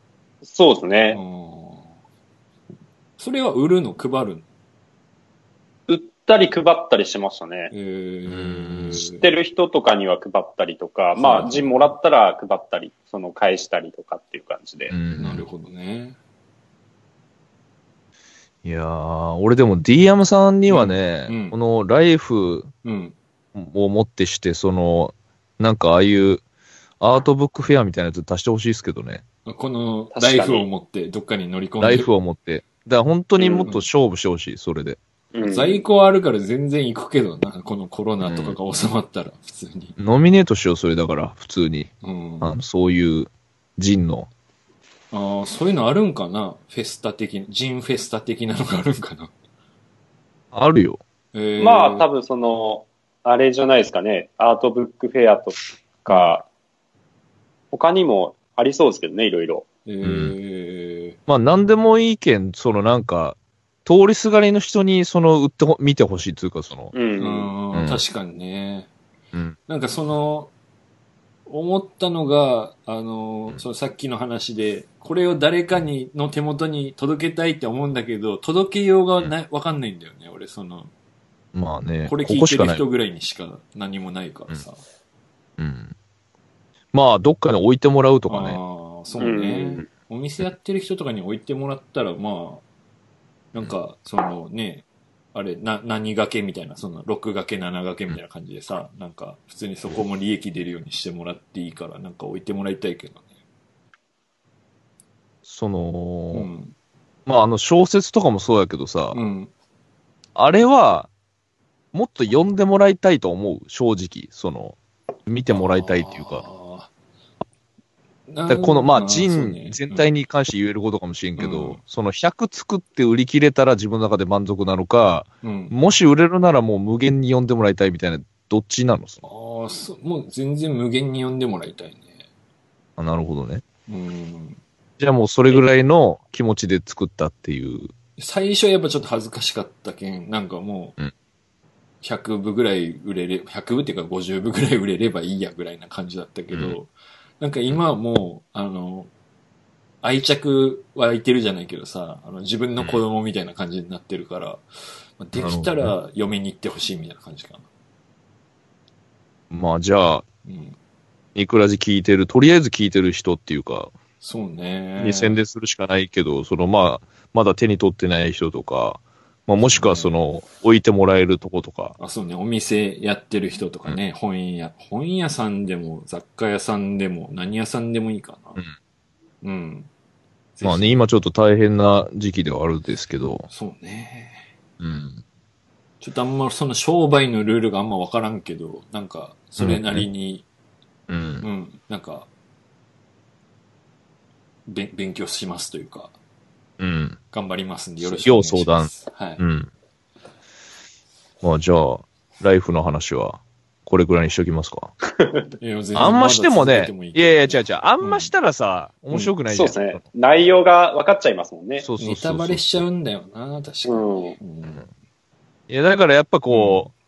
Speaker 4: そうですね。
Speaker 3: うんそれは売るの配るの？
Speaker 4: ったり配ったりしてましたね。
Speaker 3: えー、
Speaker 4: 知ってる人とかには配ったりとか、ま
Speaker 3: はい
Speaker 4: あ、ジンもらったら配ったり、その返したりとかっていう感じで。
Speaker 2: うん
Speaker 3: なるほどね。
Speaker 2: いやー、俺でも D アムさんにはね、
Speaker 3: うんうん
Speaker 2: このライフ
Speaker 3: うん。
Speaker 2: をもってして、その、なんかああいうアートブックフェアみたいなやつ出してほしいですけどね。
Speaker 3: このライフを持ってどっかに乗り込んで
Speaker 2: ライフを持って。だから本当にもっと勝負してほしい、それで。
Speaker 4: うん
Speaker 3: 在庫あるから全然行くけどな、このコロナとかが収まったら、普通に。
Speaker 2: ノミネートしよう、それだから、普通に。
Speaker 3: うん。
Speaker 2: あのそういう、ジンの。
Speaker 3: ああ、そういうのあるんかな？フェスタ的な、ジンフェスタ的なのがあるんかな？
Speaker 2: あるよ。
Speaker 3: えー、
Speaker 4: まあ、多分その、あれじゃないですかね。アートブックフェアとか、他にもありそうですけどね、いろいろ。
Speaker 3: えー、
Speaker 2: まあ、なんでもいいけん、そのなんか、通りすがりの人に、その、売ってほ、見てほしいっていうか、その、
Speaker 4: う。
Speaker 3: うんん、
Speaker 2: うん
Speaker 3: 確かにね。
Speaker 2: うん。
Speaker 3: なんかその、思ったのが、あの、そのさっきの話で、これを誰かに、の手元に届けたいって思うんだけど、届けようがない、わかんないんだよね、俺、その、
Speaker 2: まあね、
Speaker 3: これ聞
Speaker 2: い
Speaker 3: てる人。ぐらいにしか何もないからさ。
Speaker 2: うん。まあ、どっかに置いてもらうとかね。
Speaker 3: ああ、そうね、お店やってる人とかに置いてもらったら、まあ、なんか、そのね、あれ、な、何掛けみたいな、その、6掛け、7掛けみたいな感じでさ、なんか、普通にそこも利益出るようにしてもらっていいから、なんか置いてもらいたいけどね。
Speaker 2: その、
Speaker 3: うん。
Speaker 2: まあ、あの、小説とかもそうやけどさ、
Speaker 3: うん。
Speaker 2: あれは、もっと読んでもらいたいと思う、正直。その、見てもらいたいっていうか。だこの、まあ、人
Speaker 3: ね
Speaker 2: 全体に関して言えることかもしれんけど、
Speaker 3: うん
Speaker 2: その100作って売り切れたら自分の中で満足なのか、
Speaker 3: うん。
Speaker 2: もし売れるならもう無限に読んでもらいたいみたいな、どっちなの？
Speaker 3: ああ、そもう全然無限に読んでもらいたいね。
Speaker 2: あなるほどね。
Speaker 3: うん。
Speaker 2: じゃあもうそれぐらいの気持ちで作ったっていう。
Speaker 3: 最初はやっぱちょっと恥ずかしかったけん、なんかもう
Speaker 2: うん、
Speaker 3: 100部ぐらい売れれ、100部っていうか50部ぐらい売れればいいやぐらいな感じだったけど、
Speaker 2: うん
Speaker 3: なんか今はもう、あの、愛着湧いてるじゃないけどさ、あの自分の子供みたいな感じになってるから、まあできたら嫁に行ってほしいみたいな感じかな。
Speaker 2: まあじゃあ、
Speaker 3: うん。
Speaker 2: いくらじ聞いてる、とりあえず聞いてる人っていうか、
Speaker 3: そうね。
Speaker 2: に宣伝するしかないけど、そのまあ、まだ手に取ってない人とか、まあもしくはその、置いてもらえるとことか、
Speaker 3: あ、そうね、お店やってる人とかね、本屋、本屋さんでも、雑貨屋さんでも、何屋さんでもいいかな。うん。
Speaker 2: まあね、今ちょっと大変な時期ではあるんですけど、
Speaker 3: そうね。
Speaker 2: うん。
Speaker 3: ちょっとあんまその商売のルールがあんまわからんけど、なんか、それなりに、
Speaker 2: う。
Speaker 3: うんん、なんか、べ勉強しますというか、
Speaker 2: うん。
Speaker 3: 頑張りますんでよろしくお願いします。はい。
Speaker 2: うん。まあじゃあ、ライフの話は、これぐらいにしときますか。あんましてもね
Speaker 3: い
Speaker 2: いやいや、違う違う、あんましたらさ、面白くないじゃ。
Speaker 4: そうんですね。内容が分かっちゃいますもんね。
Speaker 2: そうそうそう
Speaker 3: ネタバレしちゃうんだよな、確かに。
Speaker 4: うん。
Speaker 3: うん
Speaker 2: いや、だからやっぱこう、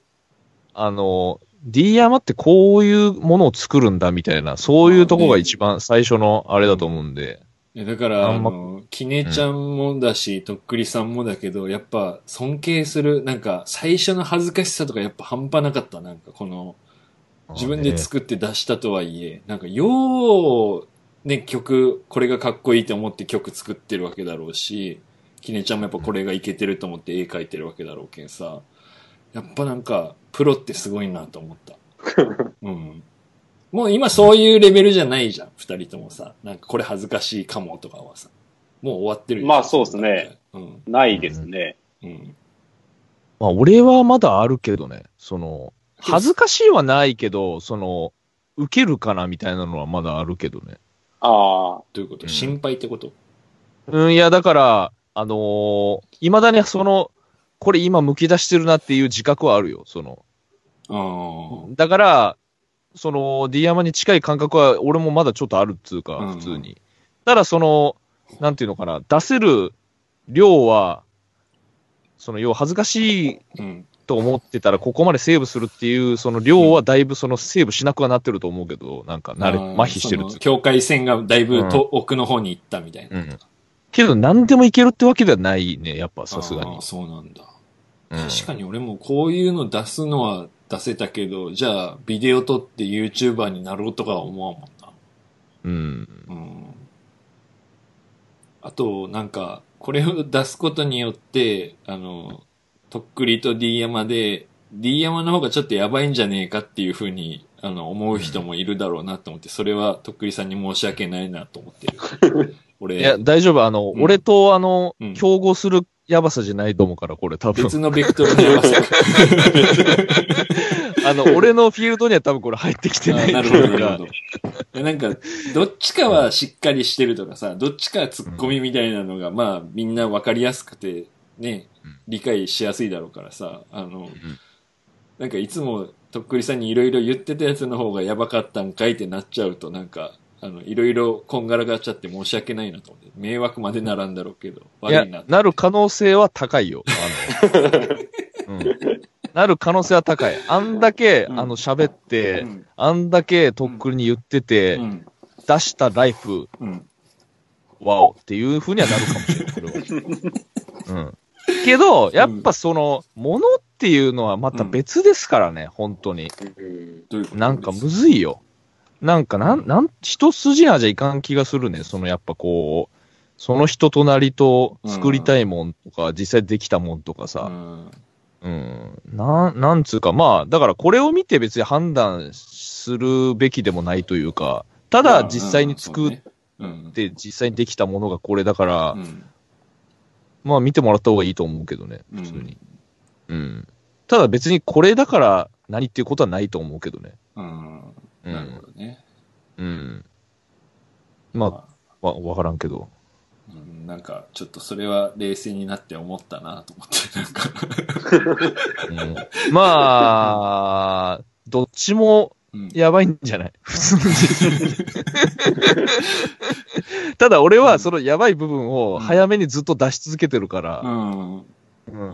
Speaker 2: あの、D 山ってこういうものを作るんだみたいな、そういうとこが一番最初のあれだと思うんで、
Speaker 3: いやだから、あ
Speaker 2: あんま
Speaker 3: の、きねちゃんもだし、とっくりさんもだけど、やっぱ尊敬する、なんか、最初の恥ずかしさとかやっぱ半端なかった。なんか、この、自分で作って出したとはいえ、なんか、よう、ね、曲、これがかっこいいと思って曲作ってるわけだろうし、きねちゃんもやっぱこれがいけてると思って絵描いてるわけだろうけんさ、やっぱなんか、プロってすごいなと思った。うん。もう今そういうレベルじゃないじゃん、二人ともさ。なんかこれ恥ずかしいかもとかはさ。もう終わってる
Speaker 4: まあそうっすね。
Speaker 3: うん。
Speaker 4: ないですね。
Speaker 3: うん。
Speaker 2: まあ俺はまだあるけどね、その、恥ずかしいはないけど、その、受けるかなみたいなのはまだあるけどね。
Speaker 4: ああ。
Speaker 3: どういうこと、
Speaker 2: うん
Speaker 3: 心配ってこと？
Speaker 2: うん、いや、だから、あのー未だにその、これ今剥き出してるなっていう自覚はあるよ、その。
Speaker 3: ああ。
Speaker 2: だから、その、D 山に近い感覚は俺もまだちょっとあるっつうか、
Speaker 3: うん
Speaker 2: 普通に。ただその、なんていうのかな、出せる量は、その、要は恥ずかしい
Speaker 3: うん。
Speaker 2: と思ってたら、ここまでセーブするっていう、その量はだいぶそのセーブしなくはなってると思うけど、なんか、慣れ、麻痺してるっつうか。
Speaker 3: その境界線がだいぶと、奥の方に行ったみたいな。
Speaker 2: うんけど、何でもいけるってわけではないね、やっぱさすがに
Speaker 3: ああ、。そうなんだ。確かに俺もこういうの出すのは出せたけど、じゃあビデオ撮って YouTuber になろうとかは思わんもんな。
Speaker 2: うん。
Speaker 3: うん。あと、なんか、これを出すことによって、あの、とっくりと D 山で、D 山の方がちょっとやばいんじゃねえかっていうふうに、あの、思う人もいるだろうなと思って、それはとっくりさんに申し訳ないなと思ってる。俺、
Speaker 2: いや、大丈夫。あの、
Speaker 3: うん
Speaker 2: 俺とあの、
Speaker 3: うん
Speaker 2: 競合するやばさじゃないと思うから、これ多分。
Speaker 3: 別のベクトルのやばさ。
Speaker 2: あの、俺のフィールドには多分これ入ってきてない
Speaker 3: あなるほど、なるほど。なんか、どっちかはしっかりしてるとかさ、どっちかはツッコミみたいなのが、まあ、みんなわかりやすくて、ね
Speaker 2: うん、
Speaker 3: 理解しやすいだろうからさ、あの、なんかいつも、とっくりさんにいろいろ言ってたやつの方がやばかったんかいってなっちゃうと、なんか、あの、いろいろこんがらがっちゃって申し訳ないなと迷惑までならんだろうけど、
Speaker 2: いや
Speaker 3: 悪いな、
Speaker 2: なる可能性は高いよ。あの、うん。なる可能性は高い。あんだけ、
Speaker 3: うん
Speaker 2: あの、喋って、
Speaker 3: うん
Speaker 2: あんだけとっくりに言ってて、
Speaker 3: うん。
Speaker 2: 出したライフ、
Speaker 3: うん。
Speaker 2: ワオっていう風にはなるかもしれない、これは。うん。けど、やっぱその、ものっていうのはまた別ですからね、本当に。なんかむずいよ。なんかなん、なん、一筋縄じゃいかん気がするね。そのやっぱこう、その人となりと作りたいもんとか、実際できたもんとか
Speaker 3: う
Speaker 2: さ、
Speaker 3: ん。
Speaker 2: うん、なん、なんつうか、まあ、だからこれを見て別に判断するべきでもないというか、ただ実際に作っ
Speaker 3: うん。
Speaker 2: て実際にできたものがこれだから、
Speaker 3: うん。
Speaker 2: まあ見てもらった方がいいと思うけどね、
Speaker 3: うん
Speaker 2: 普通に。うん。ただ別にこれだから何っていうことはないと思うけどね。
Speaker 3: うん。
Speaker 2: う
Speaker 3: なるほ
Speaker 2: ん。
Speaker 3: どね。
Speaker 2: うん。まあ、わ、わからんけど。
Speaker 3: うん、なんか、ちょっとそれは冷静になって思ったなと思って、なんか。
Speaker 2: うん、まあ、どっちも
Speaker 3: うん。
Speaker 2: やばいんじゃない？普通に。ただ俺はそのやばい部分を早めにずっと出し続けてるから、
Speaker 3: うん。
Speaker 2: う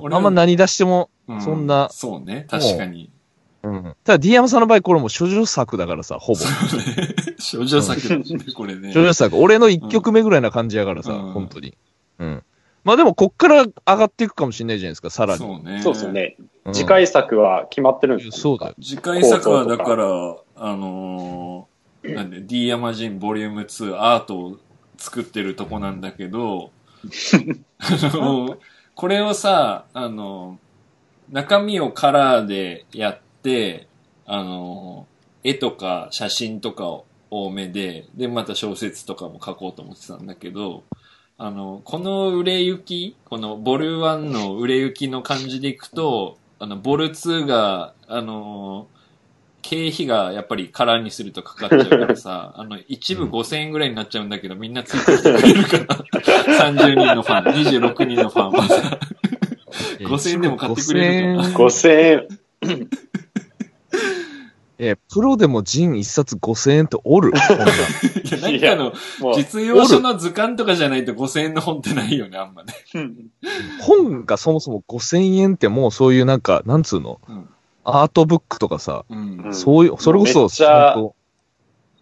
Speaker 2: んあんま何出しても、
Speaker 3: う
Speaker 2: そんな
Speaker 3: そうね、確かに。
Speaker 2: うん、ただ D 山さんの場合これもう処女作だからさ、ほぼ。
Speaker 3: 少女作だね、これね。
Speaker 2: 処女作。俺の一曲目ぐらいな感じやからさ、
Speaker 3: うん
Speaker 2: 本当に。うん。まあでもこっから上がっていくかもしれないじゃないですか、さらに。
Speaker 3: そうね。
Speaker 4: そうですよ。ね。
Speaker 2: うん
Speaker 4: 次回作は決まってるんですか
Speaker 2: そうだよ。
Speaker 3: 次回作はだから、あのーなんで、D 山人ボリューム2アートを作ってるとこなんだけど、あのこれをさ、あの中身をカラーでやって、あの絵とか写真とかを多めで、で、また小説とかも書こうと思ってたんだけど、あの、この売れ行き、このボル1の売れ行きの感じでいくと、あの、ボル2が、あの、経費がやっぱりカラーにするとかかっちゃうからさ、あの、一部5000円ぐらいになっちゃうんだけど、みんなついてきてくれるから、30人のファン、26人のファンはさ、5000円でも買ってくれるか。な
Speaker 2: 5000
Speaker 4: 5000円。
Speaker 2: え、プロでもジン一冊5000円っておる？
Speaker 3: いや、なんかの、実用書の図鑑とかじゃないと5000円の本ってないよね、あんまね。
Speaker 4: うん。
Speaker 2: 本がそもそも5000円ってもうそういうなんか、なんつうの、
Speaker 3: うん。
Speaker 2: アートブックとかさ、
Speaker 3: うん。
Speaker 4: うん
Speaker 2: そういう、それこそ、
Speaker 4: めっちゃ
Speaker 2: 本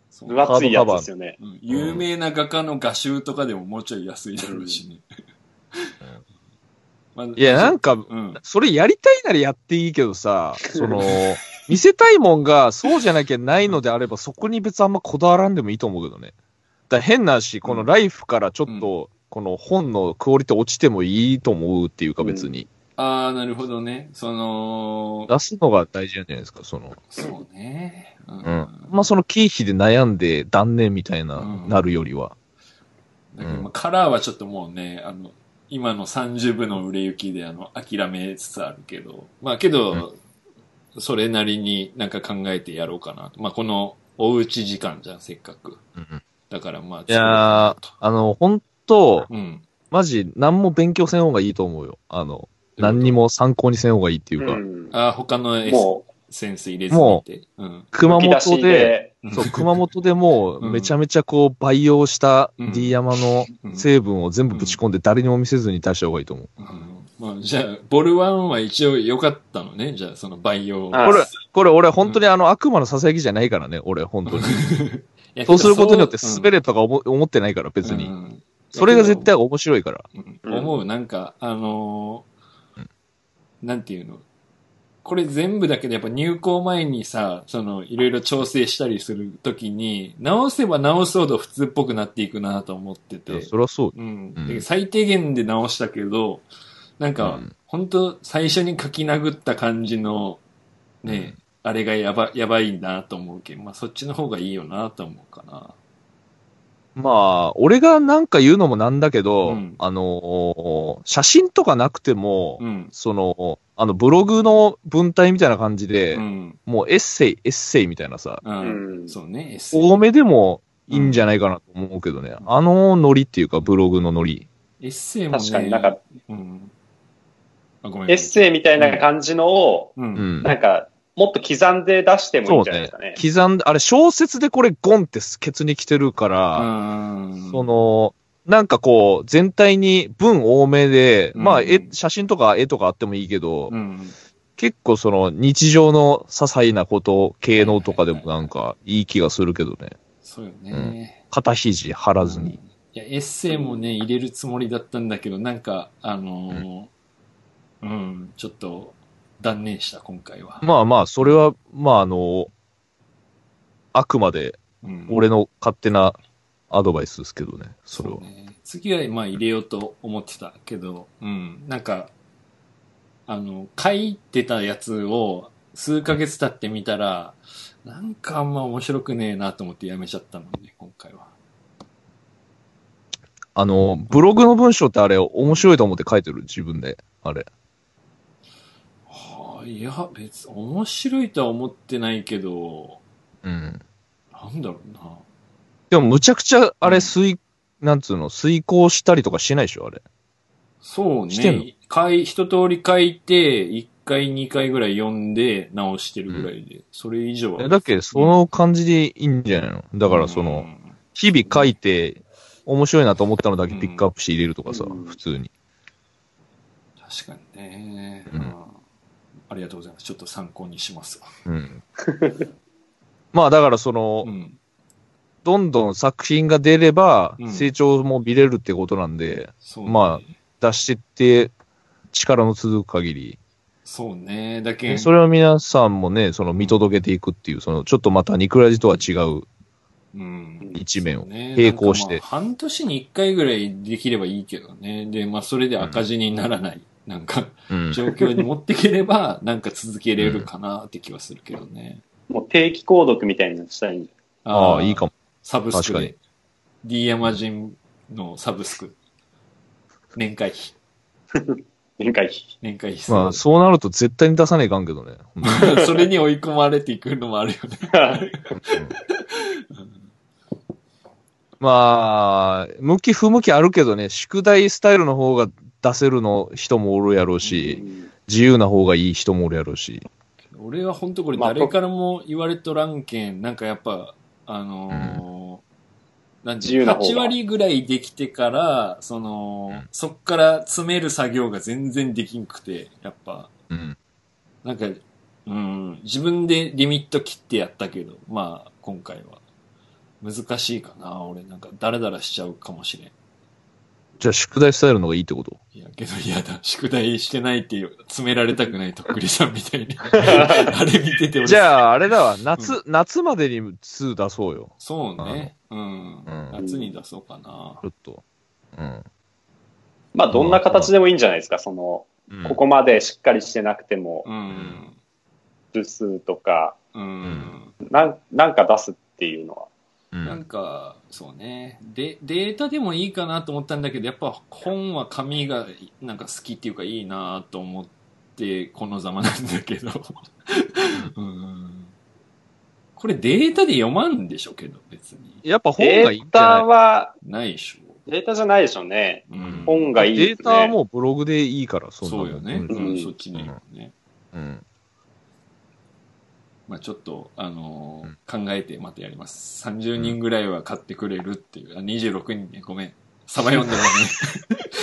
Speaker 3: そう
Speaker 4: 分厚いやつですよね。
Speaker 3: う。ん有名な画家の画集とかでももうちょい安いだろうしね。まあ
Speaker 2: 当いや、なんか、
Speaker 3: うん。
Speaker 2: それやりたいならやっていいけどさ、その、見せたいもんがそうじゃなきゃないのであれば、そこに別にあんまこだわらんでもいいと思うけどね。だ変なし、このライフからちょっと、この本のクオリティ落ちてもいいと思うっていうか別に。
Speaker 3: ああ、なるほどね。その、
Speaker 2: 出すのが大事なんじゃないですか、その。
Speaker 3: そうね。う
Speaker 2: うん。まあその経費で悩んで断念みたいな、
Speaker 3: うん
Speaker 2: なるよりは。
Speaker 3: だけどまあカラーはちょっともうね、あの、今の30部の売れ行きであの、諦めつつあるけど、まあけど、それなりになんか考えてやろうかなと。まあこの、おうち時間じゃん、せっかく。
Speaker 2: うん
Speaker 3: だからまあ、
Speaker 2: いやー、あの、本当
Speaker 3: うん。
Speaker 2: マジ、何も勉強せん方がいいと思うよ。あの、何にも参考にせん方がいいっていうか、
Speaker 4: うん
Speaker 3: あー他のエセンス入れずにって？うん。
Speaker 4: う、
Speaker 2: 熊本で、
Speaker 4: で、
Speaker 2: そう、熊本でも
Speaker 3: う
Speaker 2: めちゃめちゃこう、培養した
Speaker 3: うん
Speaker 2: D 山の
Speaker 3: うん
Speaker 2: 成分を全部ぶち込んで誰にも見せずに出した方がいいと思う。
Speaker 3: うんまあ、じゃあ、ボルワンは一応良かったのね。じゃあ、その培養。
Speaker 4: あ
Speaker 2: これ、これ俺本当にあの、悪魔の囁きじゃないからね、俺本当に。そうすることによって滑れとか思思ってないから、別に。
Speaker 3: に
Speaker 2: それが絶対面白いから。
Speaker 3: うん思う、なんか、あのーなんていうの？これ全部だけどやっぱ入校前にさ、その、いろいろ調整したりするときに、直せば直すほど普通っぽくなっていくなと思ってて。
Speaker 2: そりゃそう。
Speaker 3: うん。最低限で直したけど、なんか、
Speaker 2: うん
Speaker 3: 本当最初に書き殴った感じの、ね、あれがやば、やばいなと思うけど、まあそっちの方がいいよなと思うかな。
Speaker 2: まあ、俺がなんか言うのもなんだけど、
Speaker 3: うん
Speaker 2: あのー写真とかなくても、
Speaker 3: うん。
Speaker 2: その、あの、ブログの文体みたいな感じで、
Speaker 3: うん。
Speaker 2: もうエッセイ、エッセイみたいなさ、
Speaker 3: う。
Speaker 4: うんん。
Speaker 3: そうね。
Speaker 2: 多めでもいいんじゃないかなと思うけどね。あのノリっていうか、ブログのノリ。
Speaker 3: エッセイもね。
Speaker 4: 確かになんか、
Speaker 3: うん。あ、ごめん。
Speaker 4: エッセイみたいな感じのを、
Speaker 3: う。
Speaker 2: うんん。
Speaker 4: なんか、もっと刻んで出してもいいんじゃないですかね。。
Speaker 2: 刻んで、あれ小説でこれゴンってケツに来てるから、
Speaker 3: うん。
Speaker 2: そ、の、なんかこう、全体に文多めで、
Speaker 3: うん
Speaker 2: まあ、絵、写真とか絵とかあってもいいけど、
Speaker 3: うん。
Speaker 2: 結構その日常の些細なこと系のとかでもなんかいい気がするけどね。
Speaker 3: そうよね。
Speaker 2: 肩肘張らずに。
Speaker 3: いや、エッセイもね、入れるつもりだったんだけど、なんか、あのーうん、ちょっと、断念した、今回は。
Speaker 2: まあまあ、それは、まああの、あくまで
Speaker 3: うん、
Speaker 2: 俺の勝手なアドバイスですけどね、それは。
Speaker 3: ね。次は、まあ、入れようと思ってたけど、うん、なんか、あの、書いてたやつを、数ヶ月経ってみたら、なんかあんま面白くねえなと思ってやめちゃったのね、今回は。
Speaker 2: あの、ブログの文章ってあれ面白いと思って書いてる？自分で。あれ。
Speaker 3: はあ、いや、別、面白いとは思ってないけど、
Speaker 2: うん。
Speaker 3: なんだろうな。
Speaker 2: でもむちゃくちゃあれ遂、なんつうの、遂行したりとかしてないでしょ、あれ。
Speaker 3: そう
Speaker 2: してんの？
Speaker 3: ね。書い、一通り書いて、一回、二回ぐらい読んで直してるぐらいで、それ以上は。
Speaker 2: えだけど、その感じでいいんじゃないの？だからその、日々書いて、面白いなと思ったのだけピックアップして入れるとかさ、
Speaker 4: うん
Speaker 2: 普通に。
Speaker 3: 確かにね、
Speaker 2: うん
Speaker 3: うんありがとうございます。ちょっと参考にしますわ。
Speaker 2: うん。まあだからその、
Speaker 3: うん。
Speaker 2: どんどん作品が出れば
Speaker 3: うん、
Speaker 2: 成長も見れるってことなんで、
Speaker 3: そうね。
Speaker 2: ま出してって、力の続く限り、
Speaker 3: そうね。だけ
Speaker 2: それを皆さんもね、その見届けていくっていう、そのちょっとまたニクラジとは違う
Speaker 3: うん。
Speaker 2: 一面を並行して
Speaker 3: なんかまあ半年に一回ぐらいできればいいけどね。で、まあ、それで赤字にならない、なんか、
Speaker 2: うん。
Speaker 3: 状況に持っていければ、なんか続けれるかなって気はするけどね。
Speaker 4: もう定期購読みたいにしたらいいんじ
Speaker 2: ああ、いいかも。
Speaker 3: サブスク
Speaker 2: 確かに
Speaker 3: で。D ヤマジンのサブスク。年会費。
Speaker 4: 年会費。
Speaker 3: 年会費。
Speaker 2: まあ、そうなると絶対に出さねえかんけどね。
Speaker 3: それに追い込まれていくのもあるよね。
Speaker 2: まあ、向き不向きあるけどね、宿題スタイルの方が出せるの人もおるやろうし、自由な方がいい人もおるやろうし。
Speaker 3: 俺は本当これ
Speaker 4: まあ
Speaker 3: 誰からも言われとらんけん、なんかやっぱ、あのーなんていう
Speaker 4: 自由な方が
Speaker 3: 8割ぐらいできてから、その、
Speaker 2: うん
Speaker 3: そっから詰める作業が全然できんくて、やっぱ、
Speaker 2: うん。
Speaker 3: なんか、うん、自分でリミット切ってやったけど、まあ、今回は。難しいかな、俺。なんか、ダラダラしちゃうかもしれん。
Speaker 2: じゃあ宿題スタイルの方がいいってこと？
Speaker 3: いや、けど嫌だ。宿題してないっていう、詰められたくないとっくりさんみたいに。あれ見てて俺。
Speaker 2: じゃあ、あれだわ、夏、夏までに2出そうよ。
Speaker 3: そうね。うん。
Speaker 2: うん
Speaker 3: 夏に出そうかな。
Speaker 2: ちょっと。うん。
Speaker 4: まあ、どんな形でもいいんじゃないですか。その、
Speaker 2: うん
Speaker 4: ここまでしっかりしてなくても、
Speaker 3: うん。
Speaker 4: 部数とか、
Speaker 3: うん。
Speaker 4: なん、なんか出すっていうのは。
Speaker 2: うん
Speaker 3: なんか、そうね。で、データでもいいかなと思ったんだけど、やっぱ本は紙がなんか好きっていうかいいなと思って、このざまなんだけど。うん。これデータで読まんでしょけど、別に。
Speaker 2: やっぱ本
Speaker 4: デ
Speaker 2: がいいん
Speaker 4: ータ
Speaker 2: じゃない？
Speaker 4: は、
Speaker 3: ないでしょ。
Speaker 4: データじゃないでしょうね。
Speaker 3: うん。
Speaker 4: 本がいい
Speaker 2: デ
Speaker 4: ですね。
Speaker 2: ータはもうブログでいいから、そんなの
Speaker 3: そうよね。
Speaker 2: うん
Speaker 3: うん、
Speaker 4: うん
Speaker 3: そっちにね。
Speaker 2: うん。
Speaker 3: まあちょっと、あのー考えてまたやります。30人ぐらいは買ってくれるっていう。あ、26人ね、ごめん。サバ読んで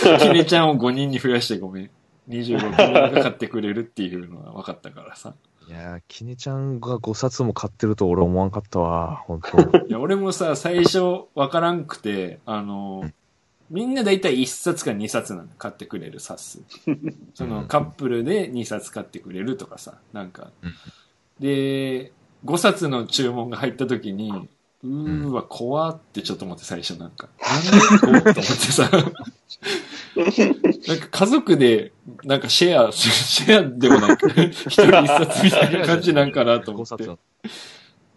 Speaker 3: ごめん。キネちゃんを5人に増やしてごめん。26人が買ってくれるっていうのは分かったからさ。
Speaker 2: いやー、キネちゃんが5冊も買ってると俺思わんかったわ、本当
Speaker 3: いや、俺もさ、最初分からんくて、あのーみんなだいたい1冊か2冊なの。買ってくれる冊数。そのカップルで2冊買ってくれるとかさ、なんか
Speaker 2: うん。
Speaker 3: で、5冊の注文が入った時に、うーわ、怖ってちょっと思って最初なんか。なんでこうと思ってさ。なんか家族で、なんかシェア、シェアでもなく、一人一冊みたいな感じなんかなと思
Speaker 2: 5
Speaker 3: って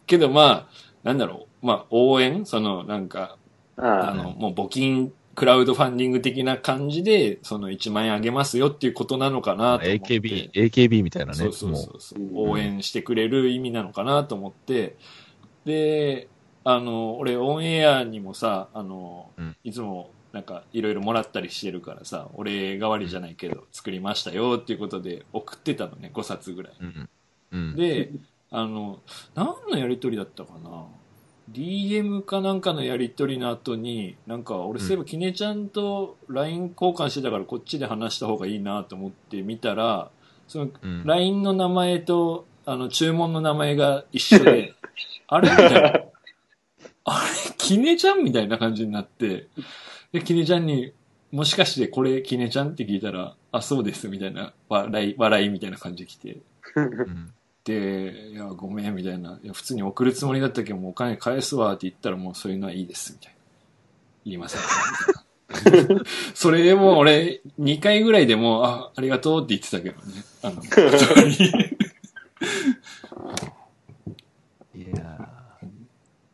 Speaker 3: けどまあ、なんだろう。まあ、応援？その、なんか、
Speaker 4: うん。
Speaker 3: あの、もう募金、クラウドファンディング的な感じで、その1万円あげますよっていうことなのかなと思って。
Speaker 2: AKB、AKB みたいなね。
Speaker 3: そうそうそ
Speaker 2: も
Speaker 3: うそう応援してくれる意味なのかなと思って、で、あの、俺オンエアにもさ、あの、
Speaker 2: うん
Speaker 3: いつもなんかいろいろもらったりしてるからさ、俺代わりじゃないけど作りましたよっていうことで送ってたのね、5冊ぐらい。
Speaker 2: う。うん。うん。
Speaker 3: で、あの、何のやりとりだったかな？?DM かなんかのやりとりの後に、なんか俺そういえばきねちゃんと LINE 交換してたからこっちで話した方がいいなと思って見たら、その
Speaker 2: うん、
Speaker 3: LINE の名前と、あの、注文の名前が一緒で、あれみたいな。あれきねちゃんみたいな感じになって、で、きねちゃんに、もしかしてこれきねちゃんって聞いたら、あ、そうです、みたいな、笑い、笑いみたいな感じ来て。
Speaker 2: うん
Speaker 3: で、いや、ごめん、みたいな。いや、普通に送るつもりだったけど、もうお金返すわって言ったら、もうそういうのはいいです、みたいな。言いません。みたいなそれでもう俺、2回ぐらいでもう、あ、ありがとうって言ってたけどね。あの、
Speaker 2: いやー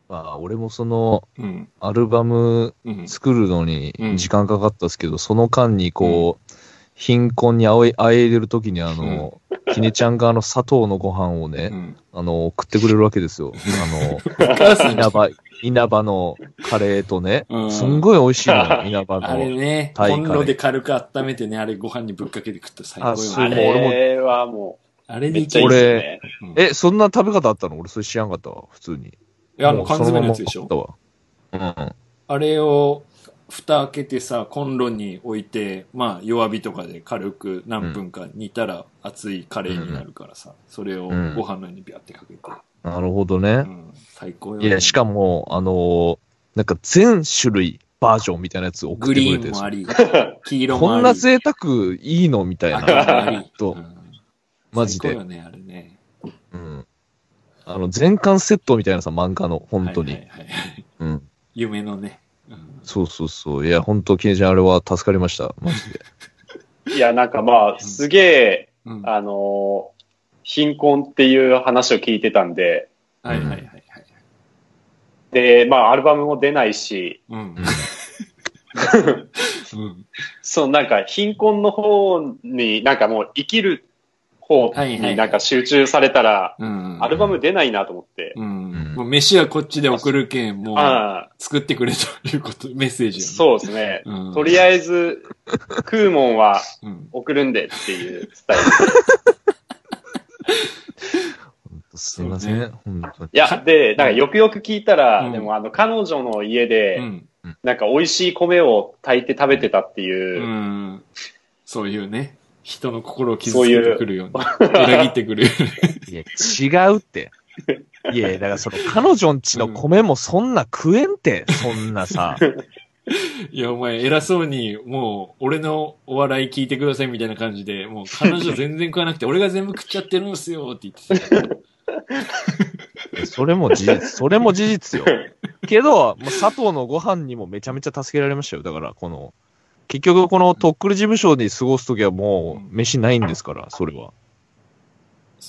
Speaker 2: まあ、俺もその、
Speaker 3: うん。
Speaker 2: アルバム
Speaker 3: うん。
Speaker 2: 作るのに
Speaker 3: うん
Speaker 2: 時間かかったっすけど、その間にこう、貧困にあおい、あえいでる時にあの、きねちゃんがあの砂糖のご飯をね、
Speaker 3: うん。
Speaker 2: あの、送ってくれるわけですよ。あの、
Speaker 3: ん
Speaker 2: 稲葉、稲葉のカレーとね
Speaker 3: う、ん
Speaker 2: すんごい美味しいのよ、稲葉
Speaker 3: あれ
Speaker 2: の。
Speaker 3: ね、
Speaker 2: タイカレー
Speaker 3: コンロで軽く温めてね、あれご飯にぶっかけて食ったら最高
Speaker 2: あそ
Speaker 3: よね。
Speaker 2: うもう俺も
Speaker 4: あれはも
Speaker 3: あれ
Speaker 4: う、めっちゃいいね。
Speaker 3: うん
Speaker 2: え、そんな食べ方あったの？俺それ知らんかったわ、普通に。
Speaker 3: いや、あの、
Speaker 2: もう
Speaker 3: 缶詰のやつでしょ
Speaker 2: うん。
Speaker 3: あれを、蓋開けてさ、コンロに置いて、まあ弱火とかで軽く何分か煮たら熱いカレーになるからさ、それをご
Speaker 2: うん
Speaker 3: 飯の上にビャってかけて。
Speaker 2: なるほど
Speaker 3: う
Speaker 2: ね。
Speaker 3: ん、最高よ、ね。
Speaker 2: いや、しかも、あのーなんか全種類バージョンみたいなやつ送っ
Speaker 3: グ
Speaker 2: てくれて
Speaker 3: リーンもあり、黄色もあり。
Speaker 2: こんな贅沢いいのみたいな。と
Speaker 3: うん
Speaker 2: マジで
Speaker 3: 最高よね、あれね。
Speaker 2: うん。あの、全巻セットみたいなさ、漫画の、本当に。
Speaker 3: はいはいはい
Speaker 2: うん。
Speaker 3: 夢のね。うん
Speaker 2: そうそうそう。いや、本当キネちゃんあれは助かりました。マジで。
Speaker 4: いや、なんかまあ、すげえ、
Speaker 3: うん
Speaker 4: あのー貧困っていう話を聞いてたんで、
Speaker 3: はいはいはいはい。
Speaker 4: で、まあ、アルバムも出ないし、
Speaker 3: うん。うん。
Speaker 4: そのなんか貧困の方になんかもう生きる方
Speaker 3: はいはい
Speaker 4: になんか集中されたら、
Speaker 3: うん。
Speaker 4: アルバム出ないなと思って。
Speaker 3: うん。もう飯はこっちで送るけん、もう
Speaker 4: ああ、
Speaker 3: 作ってくれということ、メッセージよね。
Speaker 4: そうですね。
Speaker 3: うん。
Speaker 4: とりあえず、食うもんは
Speaker 3: うん。
Speaker 4: 送るんでっていうスタイル。
Speaker 2: すいません。
Speaker 3: そう
Speaker 2: 本当に。
Speaker 4: いや、で、なんかよくよく聞いたら、
Speaker 3: うん
Speaker 4: でもあの、彼女の家で、
Speaker 3: うん。
Speaker 4: なんか美味しい米を炊いて食べてたっていうう、
Speaker 3: ん。そういうね、人の心を傷つけてくるような。裏切ってくる
Speaker 2: いや、違うって。いや、だからその、彼女んちの米もそんな食えんって、そんなさ。
Speaker 3: な。いや、お前偉そうに、もう、俺のお笑い聞いてくださいみたいな感じで、もう彼女全然食わなくて、俺が全部食っちゃってるんすよって言ってた。
Speaker 2: それも事実、それも事実よ。けど、もう佐藤のご飯にもめちゃめちゃ助けられましたよ。だから、この、結局このとっくり事務所に過ごすときはもう、飯ないんですから、それは。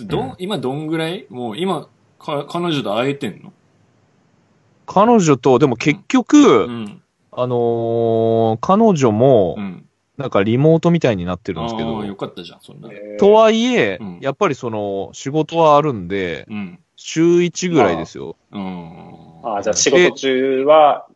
Speaker 3: どん、今どんぐらい？もう今、か、彼女と会えてんの？
Speaker 2: 彼女と、でも結局、
Speaker 3: うん。
Speaker 2: あのー彼女も
Speaker 3: う、ん。
Speaker 2: なんかリモートみたいになってるんですけ
Speaker 3: ああ、よ
Speaker 2: ど、
Speaker 3: かったじゃん、そんな。
Speaker 4: えー
Speaker 2: とはいえ、
Speaker 3: うん
Speaker 2: やっぱりその、仕事はあるんで、
Speaker 3: うん。
Speaker 2: 週1ぐらいですよ。
Speaker 3: うん。
Speaker 4: あじゃあ仕事中は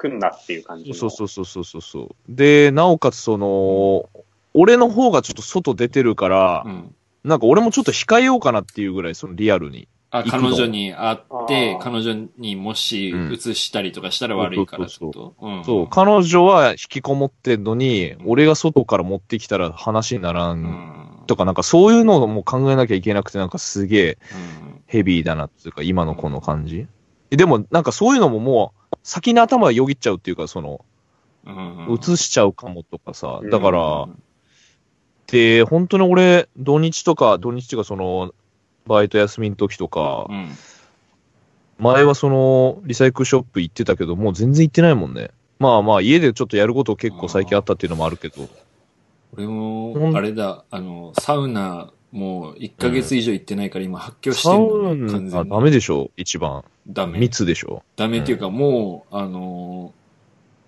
Speaker 4: 来んなっていう感じの。
Speaker 2: そうそうそうそうそうそう。で、なおかつその、俺の方がちょっと外出てるから、
Speaker 3: うん。
Speaker 2: なんか俺もちょっと控えようかなっていうぐらい、そのリアルに。
Speaker 3: あ、彼女に会って彼女にもし
Speaker 2: うん
Speaker 3: 移したりとかしたら悪いからってこと？うん
Speaker 2: そう、彼女は引きこもってんのに、俺が外から持ってきたら話になら
Speaker 3: うんん。
Speaker 2: とか、なんかそういうのも考えなきゃいけなくて、なんかすげえ
Speaker 3: うん
Speaker 2: ヘビーだなっていうか、今のこの感じ。でも、なんかそういうのももう、先に頭がよぎっちゃうっていうか、その、
Speaker 3: うんうん
Speaker 2: 移しちゃうかもとかさ
Speaker 4: う。ん
Speaker 2: だから、で、本当に俺、土日とか、土日っていうかその、バイト休みの時とか
Speaker 3: う、ん。
Speaker 2: 前はその、リサイクルショップ行ってたけど、もう全然行ってないもんね。まあまあ、家でちょっとやること結構最近あったっていうのもあるけど。
Speaker 3: 俺
Speaker 2: ほ
Speaker 3: も、
Speaker 2: ん
Speaker 3: あれだ、あの、サウナ、もう1ヶ月以上行ってないから今発狂して
Speaker 2: サ
Speaker 3: んの
Speaker 2: ウ
Speaker 3: ね、完
Speaker 2: ナ、
Speaker 3: 全に。
Speaker 2: ダメでしょ？一番。
Speaker 3: ダメ。
Speaker 2: 密でしょ？
Speaker 3: ダメっていうか、もう、あの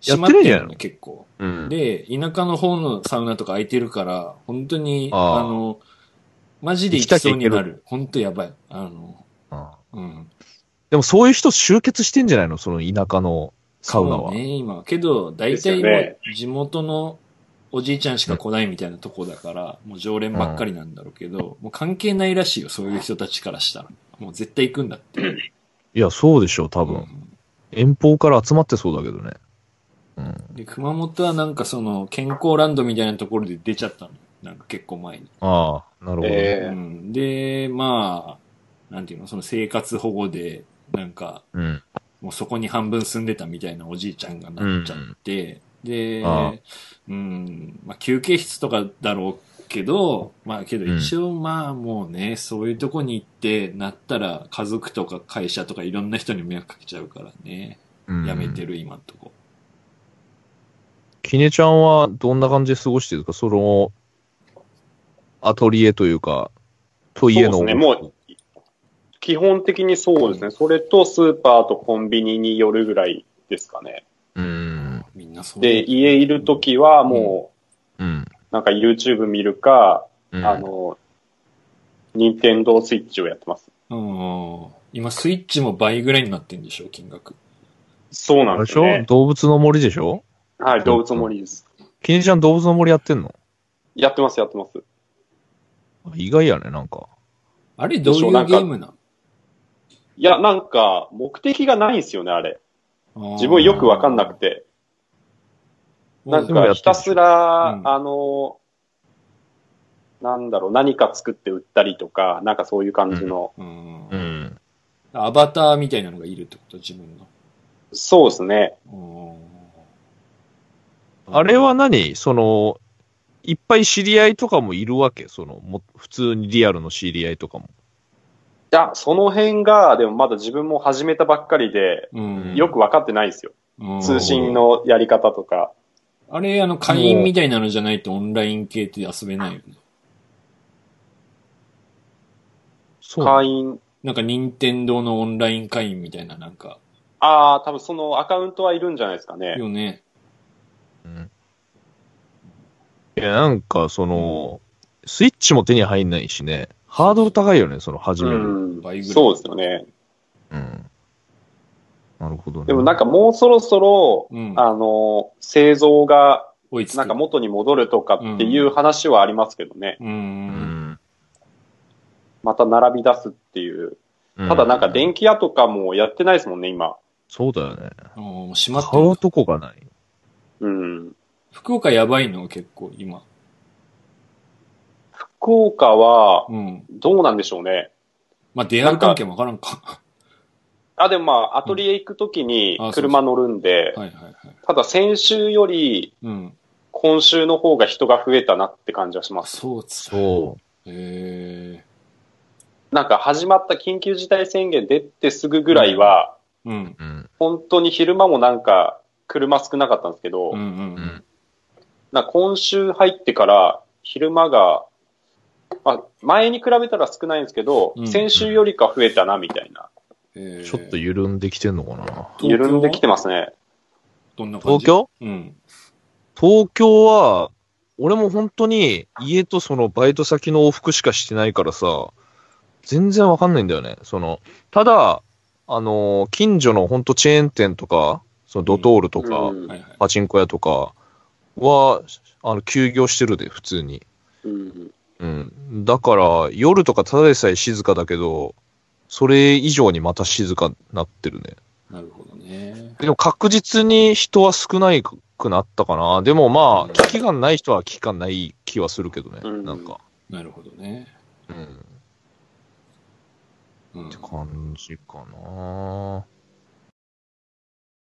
Speaker 3: ー、
Speaker 2: やってないじゃん
Speaker 3: 閉まってるの結構。
Speaker 2: うん。
Speaker 3: で、田舎の方のサウナとか空いてるから、本当に、
Speaker 2: あ
Speaker 3: の、マジで行きそうになる。本当やばい。あの、
Speaker 2: あ
Speaker 3: うん。
Speaker 2: でもそういう人集結してんじゃないの？その田舎のサウナは。
Speaker 3: そうね、今。けど、大体
Speaker 4: ね
Speaker 3: 地元のおじいちゃんしか来ないみたいなとこだから、もう常連ばっかりなんだろうけど、もう関係ないらしいよ、そういう人たちからしたら。もう絶対行くんだって。
Speaker 2: いや、そうでしょう、多分。
Speaker 3: うん
Speaker 2: 遠方から集まってそうだけどね。うん。
Speaker 3: で、熊本はなんかその、健康ランドみたいなところで出ちゃったの。なんか結構前に。
Speaker 2: ああ、なるほど。
Speaker 4: えー
Speaker 3: うん、で、まあ、なんていうの、その生活保護で、なんか、
Speaker 2: うん。
Speaker 3: もうそこに半分住んでたみたいなおじいちゃんがなっちゃって、で
Speaker 2: ああ、
Speaker 3: うん、まあ休憩室とかだろうけど、まあけど
Speaker 2: うん
Speaker 3: 一応まあもうね、そういうとこに行ってなったら家族とか会社とかいろんな人に迷惑かけちゃうからね、
Speaker 2: うん
Speaker 3: やめてる今んとこ。
Speaker 2: きねちゃんはどんな感じで過ごしてるか？その、アトリエというか、と家の。
Speaker 4: そうですねもう基本的にそうですね。それとスーパーとコンビニによるぐらいですかね。
Speaker 2: うん。
Speaker 4: で、家いるときはも
Speaker 2: うん。
Speaker 4: う、なんか YouTube 見るか、
Speaker 2: うん
Speaker 4: あの、任天堂スイッチをやってます。
Speaker 3: うん、今スイッチも倍ぐらいになってんでしょ、金額。
Speaker 4: そうな
Speaker 2: あれでしょ？
Speaker 4: んですよね。
Speaker 2: 動物の森でしょ？
Speaker 4: はい、動物の森です。
Speaker 2: きねちゃん動物の森やってんの？
Speaker 4: やってます、やってます。
Speaker 2: 意外やね、なんか。
Speaker 3: あれどういうゲームなん
Speaker 4: いや、なんか、目的がないんですよね、あれ。自
Speaker 3: 自
Speaker 4: 分よくわかんなくて。なんか、ひたすら、
Speaker 3: うん
Speaker 4: あの、なんだろう、何か作って売ったりとか、なんかそういう感じの。
Speaker 3: うん
Speaker 2: うん。
Speaker 3: アバターみたいなのがいるってこと自分の。
Speaker 4: そうですね。
Speaker 2: あれは何？その、いっぱい知り合いとかもいるわけ？その、も、普通にリアルの知り合いとかも。
Speaker 4: いや、その辺が、でもまだ自分も始めたばっかりで、
Speaker 3: うん
Speaker 4: よくわかってないんですよ。
Speaker 3: うん
Speaker 4: 通信のやり方とか。
Speaker 3: あれ、あの、会員みたいなのじゃないとオンライン系って遊べないよね。
Speaker 2: そう
Speaker 4: 会員、
Speaker 3: なんか、任天堂のオンライン会員みたいな、なんか、
Speaker 4: ああ、多分そのアカウントはいるんじゃないですかね。
Speaker 3: よね。
Speaker 2: うんいや、なんか、その、スイッチも手に入んないしね、ハードル高いよね、その、始める。
Speaker 4: うん
Speaker 3: 倍ぐらい
Speaker 4: そうですよね。
Speaker 2: うん。なるほどね。
Speaker 4: でもなんかもうそろそろ、
Speaker 3: うん。
Speaker 4: あの、製造が。なんか元に戻るとかっていう話はありますけどね。
Speaker 3: う。
Speaker 2: うんん。
Speaker 4: また並び出すっていう。ただなんか電気屋とかもやってないですもんね、今。
Speaker 2: そうだよね。
Speaker 3: もう閉まって
Speaker 2: 買う
Speaker 3: る。
Speaker 2: とこがない。
Speaker 4: うん。
Speaker 3: 福岡やばいの結構、今。
Speaker 4: 福岡は、
Speaker 3: うん。
Speaker 4: どうなんでしょうね。
Speaker 3: まあ、出会う関係もわからんか。
Speaker 4: あ、でもまあ、アトリエ行くときに車乗るんで。ただ先週より
Speaker 3: うん。
Speaker 4: 今週の方が人が増えたなって感じはします。
Speaker 3: そう。
Speaker 4: なんか始まった緊急事態宣言出てすぐぐらいは、
Speaker 3: うん。
Speaker 2: う。うん。
Speaker 4: 本当に昼間もなんか車少なかったんですけど、
Speaker 3: うんうんう
Speaker 2: うんん。
Speaker 4: なんか今週入ってから昼間が、まあ、前に比べたら少ないんですけど、
Speaker 3: うん
Speaker 4: 先週よりか増えたなみたいな。
Speaker 2: ちょっと緩んできてんのかな？
Speaker 4: 緩んできてますね。
Speaker 3: どんな感じ？
Speaker 2: 東京？
Speaker 3: うん。
Speaker 2: 東京は、俺も本当に家とそのバイト先の往復しかしてないからさ、全然わかんないんだよね。その、ただ、あのー近所の本当チェーン店とか、そのドトールとか、
Speaker 4: うん。
Speaker 2: パチンコ屋とかは、あの、休業してるで、普通に。
Speaker 4: うん
Speaker 2: うん。だから、夜とかただでさえ静かだけど、それ以上にまた静かになってるね。
Speaker 3: なるほどね。
Speaker 2: でも確実に人は少ないくなったかな。でもまあ、危機感ない人は危機感ない気はするけどね。
Speaker 4: うん
Speaker 2: なんか。
Speaker 3: なるほどね。
Speaker 2: うん。
Speaker 3: うん
Speaker 2: って感じかな。